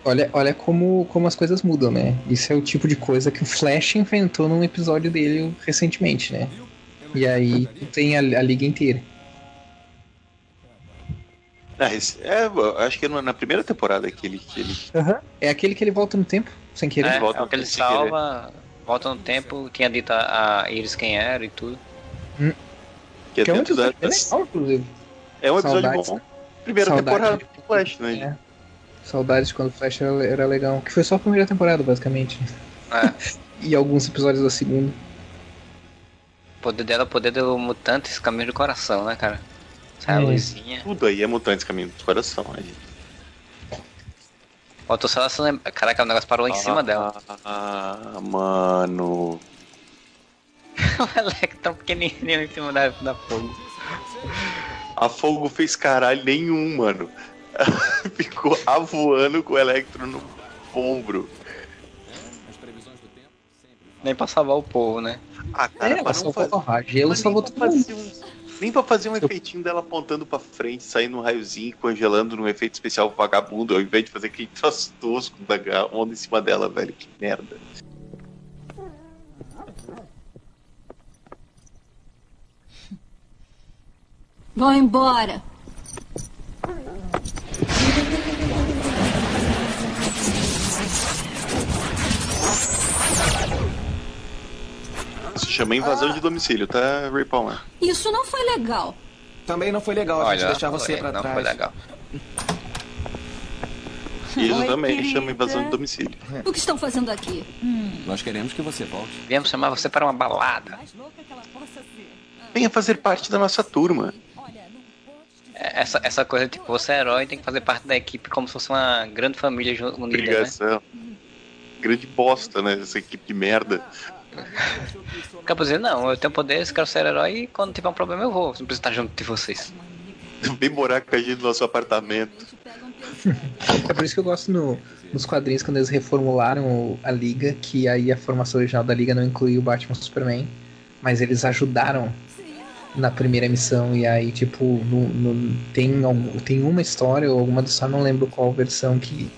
Speaker 3: Olha, olha como, como as coisas mudam, né? Isso é o tipo de coisa que o Flash enfrentou num episódio dele recentemente, né? E aí tu tem a, a liga inteira.
Speaker 2: Ah, esse- é, acho que é na primeira temporada que ele. Que ele
Speaker 3: É aquele que ele volta no tempo, sem querer.
Speaker 1: É,
Speaker 2: volta
Speaker 1: é o que ele
Speaker 2: sem querer.
Speaker 1: Volta no tempo, tinha dito a, a Iris quem era e tudo.
Speaker 2: que é
Speaker 3: Que é um episódio bem legal, inclusive.
Speaker 2: É um episódio
Speaker 3: Saudades,
Speaker 2: bom.
Speaker 3: né?
Speaker 2: Primeira
Speaker 3: Saudades
Speaker 2: temporada
Speaker 3: de-
Speaker 2: do Flash, né?
Speaker 3: É. Saudades de quando o Flash era, era legal. Que foi só a primeira temporada, basicamente.
Speaker 1: É.
Speaker 3: E alguns episódios da segunda.
Speaker 1: O poder dela é o poder do mutante caminho do coração, né, cara? Sai a
Speaker 3: É.
Speaker 1: luzinha.
Speaker 2: Tudo aí é Mutantes Caminho do Coração, né, gente?
Speaker 1: Faltou só ela se lembrar. Caraca, o negócio parou em cima dela.
Speaker 2: Ah, mano.
Speaker 1: o Elec tão pequenininho em cima da, da fogo.
Speaker 2: A Fogo fez caralho nenhum, mano. Ficou avoando com o Electro no ombro.
Speaker 1: Nem pra salvar o povo, né?
Speaker 2: Ah, cara,
Speaker 3: É,
Speaker 2: não
Speaker 3: salvou
Speaker 2: fazer,
Speaker 3: a gelo
Speaker 2: mas
Speaker 3: salvou todo mundo.
Speaker 2: Nem pra fazer um efeitinho dela apontando pra frente, saindo um raiozinho, congelando num efeito especial vagabundo, ao invés de fazer aquele troço tosco da onda em cima dela, velho. Que merda.
Speaker 5: Vão embora.
Speaker 2: Se chama invasão de domicílio, tá, Ray Palmer?
Speaker 5: Isso não foi legal.
Speaker 6: Também não foi legal a gente deixar você
Speaker 1: foi-
Speaker 6: pra
Speaker 1: não
Speaker 6: trás.
Speaker 1: foi legal.
Speaker 2: Isso
Speaker 12: Oi,
Speaker 2: também
Speaker 12: querida.
Speaker 2: chama invasão de domicílio.
Speaker 5: O que estão fazendo aqui?
Speaker 7: Nós queremos que você volte.
Speaker 1: Viemos chamar você para uma balada.
Speaker 12: Mais louca que ela possa ser.
Speaker 2: Venha fazer parte da nossa turma.
Speaker 12: Pode
Speaker 1: essa, essa coisa, tipo, você é herói tem que fazer parte da equipe como se fosse uma grande família unida, né?
Speaker 2: Obrigação. né? Grande bosta, né? Essa equipe de merda.
Speaker 1: Acaba dizendo, não, eu tenho poderes, quero ser herói e quando tiver um problema eu vou, não preciso estar junto de vocês.
Speaker 2: Vem morar com a gente no nosso apartamento.
Speaker 3: É por isso que eu gosto no, nos quadrinhos quando eles reformularam a Liga, que aí a formação original da Liga não incluía o Batman Superman, mas eles ajudaram na primeira missão e aí tipo no, no, tem, tem uma história ou alguma só não lembro qual versão que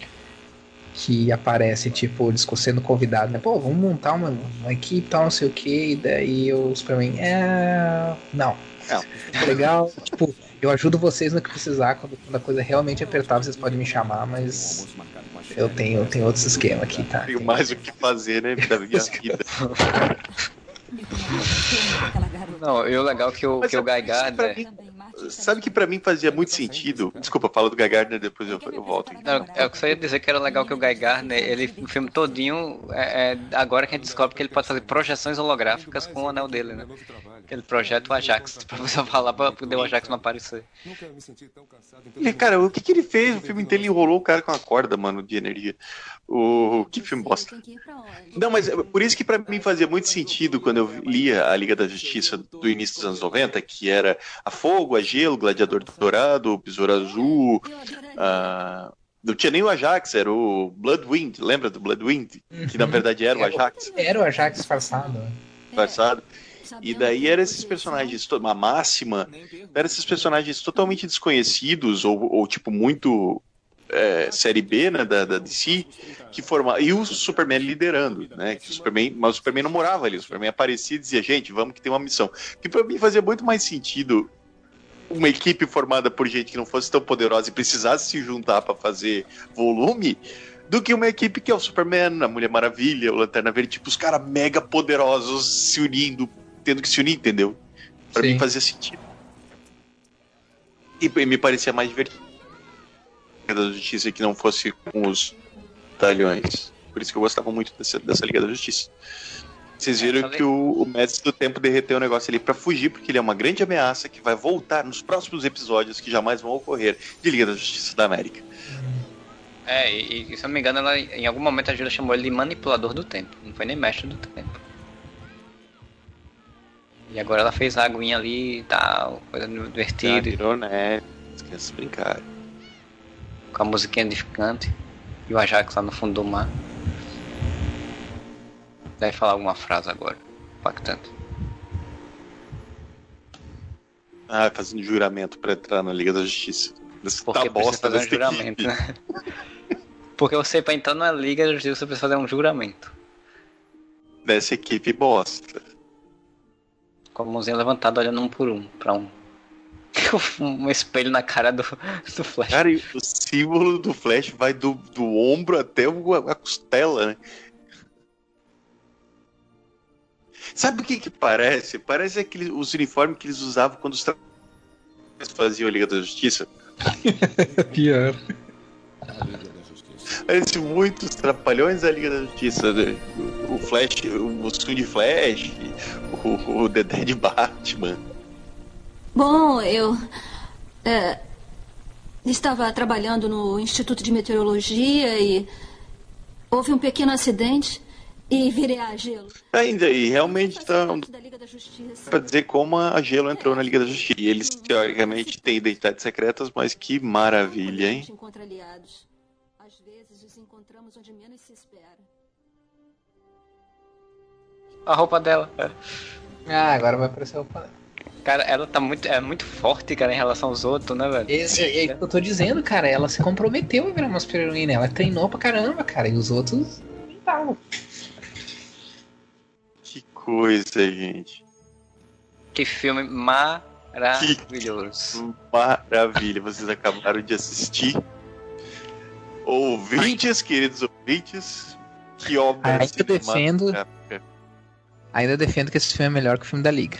Speaker 3: que aparece tipo eles sendo convidados né? Pô vamos montar uma, uma equipe tal não sei o que e daí o Superman é não. Não. Legal. Tipo eu ajudo vocês no que precisar quando, quando a coisa realmente apertar vocês podem me chamar mas eu tenho, eu tenho outros esquemas aqui, tá?
Speaker 2: Tenho mais o que fazer, né, da minha vida.
Speaker 1: Não, e o legal é que o, que o Guy Gardner...
Speaker 2: Sabe que pra mim fazia muito sentido. Desculpa, fala do Guy Gardner, depois eu, eu volto.
Speaker 1: Não, é o que eu ia dizer que era legal que o Guy Gardner, ele, o filme todinho, é, é, agora que a gente descobre que ele pode fazer projeções holográficas com o anel dele, né? Ele projeta o Ajax, pra você falar pra poder o Ajax não aparecer.
Speaker 2: E, cara, o que, que ele fez? O filme inteiro ele enrolou o cara com uma corda, mano, de energia. O que filme bosta. Não, mas por isso que para mim fazia muito sentido quando eu lia a Liga da Justiça do início dos anos 90, que era a Fogo, a Gelo, Gladiador Dourado, Besouro Azul. Uh, não tinha nem o Ajax, era o Bloodwind, lembra do Bloodwind? Que na uhum. verdade era o Ajax.
Speaker 3: Era o Ajax disfarçado.
Speaker 2: Disfarçado. E daí eram esses personagens, uma máxima, eram esses personagens totalmente desconhecidos, ou, ou tipo, muito é, série B né, da, da DC que formava e o Superman liderando, né? Que o Superman, mas o Superman não morava ali, o Superman aparecia e dizia gente, vamos que tem uma missão. Que para mim fazia muito mais sentido uma equipe formada por gente que não fosse tão poderosa e precisasse se juntar para fazer volume do que uma equipe que é o Superman, a Mulher Maravilha, o Lanterna Verde, tipo os caras mega poderosos se unindo, tendo que se unir, entendeu? Para mim fazia sentido. E me parecia mais divertido da Justiça que não fosse com os talhões. Por isso que eu gostava muito dessa, dessa Liga da Justiça. Vocês viram que o, o Mestre do Tempo derreteu o negócio ali para fugir, porque ele é uma grande ameaça que vai voltar nos próximos episódios que jamais vão ocorrer de Liga da Justiça da América.
Speaker 1: É, e, e se eu não me engano, ela, em algum momento a Julia chamou ele de manipulador do tempo. Não foi nem mestre do tempo. E agora ela fez a aguinha ali e tal, coisa divertida.
Speaker 2: virou, né? Esquece brincar
Speaker 1: com a musiquinha edificante e o Ajax lá no fundo do mar. Deve falar alguma frase agora, impactante.
Speaker 2: Ah, fazendo juramento para entrar na Liga da Justiça.
Speaker 1: Porque tá bosta fazer um juramento, né? Porque você para entrar na Liga da Justiça você precisa fazer um juramento.
Speaker 2: Dessa equipe bosta.
Speaker 1: Com a mãozinha levantada olhando um por um, para um. um espelho na cara do, do Flash.
Speaker 2: Cara, e o símbolo do Flash vai do, do ombro até a costela, né? Sabe o que que parece? Parece aquele, os uniformes que eles usavam quando os faziam a Liga da Justiça.
Speaker 3: Pior.
Speaker 2: Parece muitos trapalhões da Liga da Justiça. Né? O Flash, o Sun de Flash, o, o Dedé de Batman.
Speaker 5: Bom, eu. É, estava trabalhando no Instituto de Meteorologia e. Houve um pequeno acidente e virei a gelo.
Speaker 2: Ainda, e realmente está. Para dizer como a gelo entrou é, na Liga da Justiça. E eles, teoricamente, têm identidades secretas, mas que maravilha, hein? encontra aliados. Às vezes nos encontramos onde
Speaker 1: menos se espera. A roupa dela.
Speaker 3: Ah, agora vai aparecer a roupa dela.
Speaker 1: Cara, ela tá muito, é muito forte, cara, em relação aos outros, né, velho?
Speaker 3: Esse, é, é, eu tô dizendo, cara, ela se comprometeu a virar uma super heroína. Ela treinou pra caramba, cara, e os outros não estavam.
Speaker 2: Que coisa, gente.
Speaker 1: Que filme maravilhoso.
Speaker 2: Que maravilha, vocês acabaram de assistir. Ouvintes, queridos ouvintes, que obra
Speaker 3: Ainda defendo. Ainda defendo que esse filme é melhor que o filme da Liga.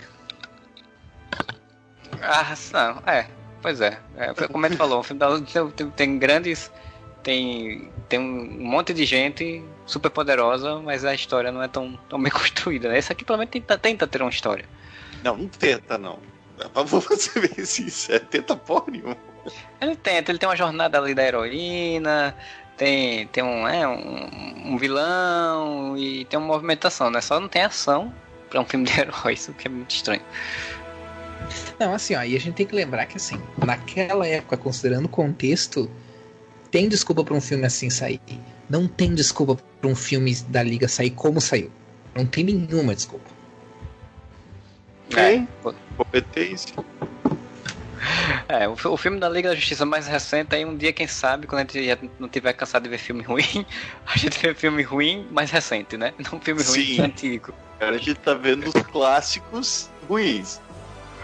Speaker 1: Ah, não, é. Pois é. é como ele falou, o filme da tem, tem grandes. Tem, tem um monte de gente super poderosa, mas a história não é tão, tão bem construída. Né? Esse aqui pelo menos tenta, tenta ter uma história.
Speaker 2: Não, não tenta, não. você ver sincero, tenta porra nenhuma.
Speaker 1: Ele tenta, ele tem uma jornada ali da heroína, tem, tem um, é, um, um, vilão e tem uma movimentação, né? Só não tem ação pra um filme de heróis, o que é muito estranho.
Speaker 3: Não, assim, ó, e a gente tem que lembrar que, assim, naquela época, considerando o contexto, tem desculpa para um filme assim sair. Não tem desculpa para um filme da Liga sair como saiu. Não tem nenhuma desculpa.
Speaker 2: É, competência.
Speaker 1: É, o, o, filme da Liga da Justiça mais recente, aí um dia, quem sabe, quando a gente já não tiver cansado de ver filme ruim, a gente vê filme ruim mais recente, né? Não filme ruim Sim. antigo.
Speaker 2: Agora a gente tá vendo os clássicos ruins.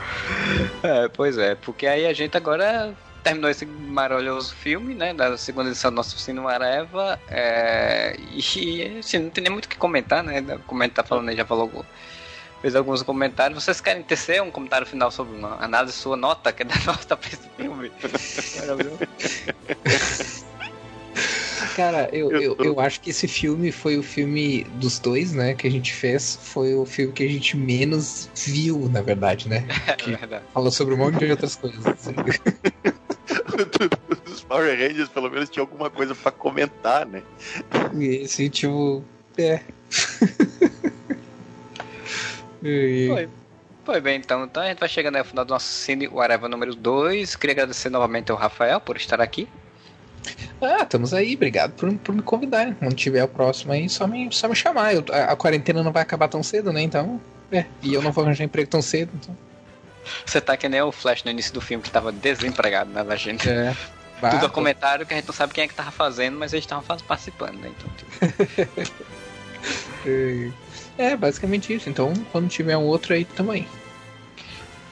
Speaker 1: É, pois é, porque aí a gente agora terminou esse maravilhoso filme, né? Da segunda edição do nosso Cine Areva. É, e assim, não tem nem muito o que comentar, né? Como tá falando aí, já falou. Fez alguns comentários. Vocês querem tecer um comentário final sobre uma análise sua nota, que é da nota pra esse filme?
Speaker 3: Cara, eu, eu, eu acho que esse filme foi o filme dos dois, né, que a gente fez. Foi o filme que a gente menos viu, na verdade, né? Que é verdade. Falou sobre um monte de outras coisas. Assim.
Speaker 2: Os Power Rangers, pelo menos, tinha alguma coisa pra comentar, né?
Speaker 3: Esse, tipo. É.
Speaker 1: Foi. Foi bem, então. Então a gente vai chegando ao final do nosso Cine Whatever número 2. Queria agradecer novamente ao Rafael por estar aqui.
Speaker 3: Ah, estamos aí, obrigado por, por me convidar. Quando tiver o próximo aí, só me, só me chamar. Eu, a, a, quarentena não vai acabar tão cedo, né? Então. É, e eu não vou arranjar emprego tão cedo. Então.
Speaker 1: Você tá que nem o Flash no início do filme que tava desempregado, né, da gente? É. Tudo a comentário que a gente não sabe quem é que tava fazendo, mas eles estavam participando, né? Então,
Speaker 3: tipo... é, basicamente isso. Então, quando tiver um outro aí também.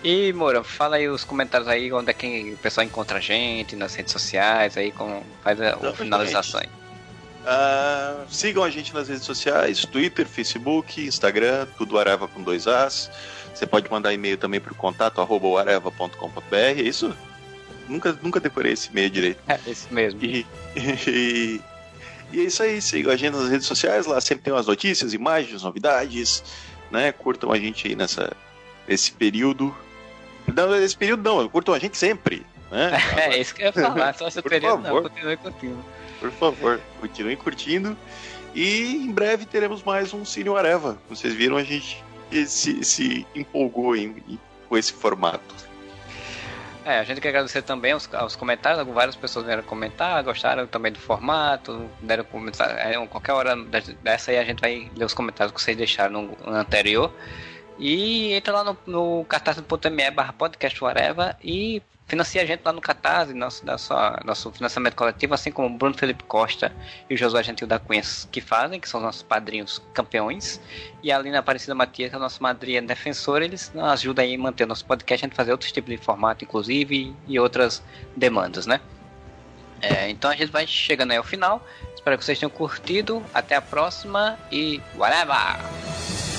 Speaker 1: E, Moura, fala aí os comentários aí, onde é que o pessoal encontra a gente, nas redes sociais, aí, como faz a, a finalização aí.
Speaker 2: Uh, sigam a gente nas redes sociais, Twitter, Facebook, Instagram, tudo Areva com dois As. Você pode mandar e-mail também para o contato arroba areva.com.br, é isso? Nunca, nunca decorei esse e-mail direito.
Speaker 1: É, esse mesmo.
Speaker 2: E, e, e, é isso aí, sigam a gente nas redes sociais, lá sempre tem umas notícias, imagens, novidades, né? Curtam a gente aí nessa, nesse período não, esse período não, curtam a gente sempre. Né?
Speaker 1: é, isso que eu ia falar, só esse período favor, não, continue curtindo.
Speaker 2: Por favor, continuem curtindo. E em breve teremos mais um Cine Areva. Vocês viram, a gente se, se empolgou em, em, com esse formato.
Speaker 1: É, a gente quer agradecer também aos, aos comentários, várias pessoas vieram comentar, gostaram também do formato, deram comentário, é, qualquer hora dessa aí a gente vai ler os comentários que vocês deixaram no, no anterior. E entra lá no, no catarse.me barra podcast whatever e financia a gente lá no Catarse, nosso, nosso, nosso financiamento coletivo, assim como o Bruno Felipe Costa e o Josué Gentil da Cunha que fazem, que são nossos padrinhos campeões. E a Lina Aparecida Matias, que é a nossa madrinha defensora, eles nos ajudam aí a manter o nosso podcast, a gente fazer outros tipos de formato, inclusive, e outras demandas, né? É, então a gente vai chegando aí ao final. Espero que vocês tenham curtido. Até a próxima e whatever!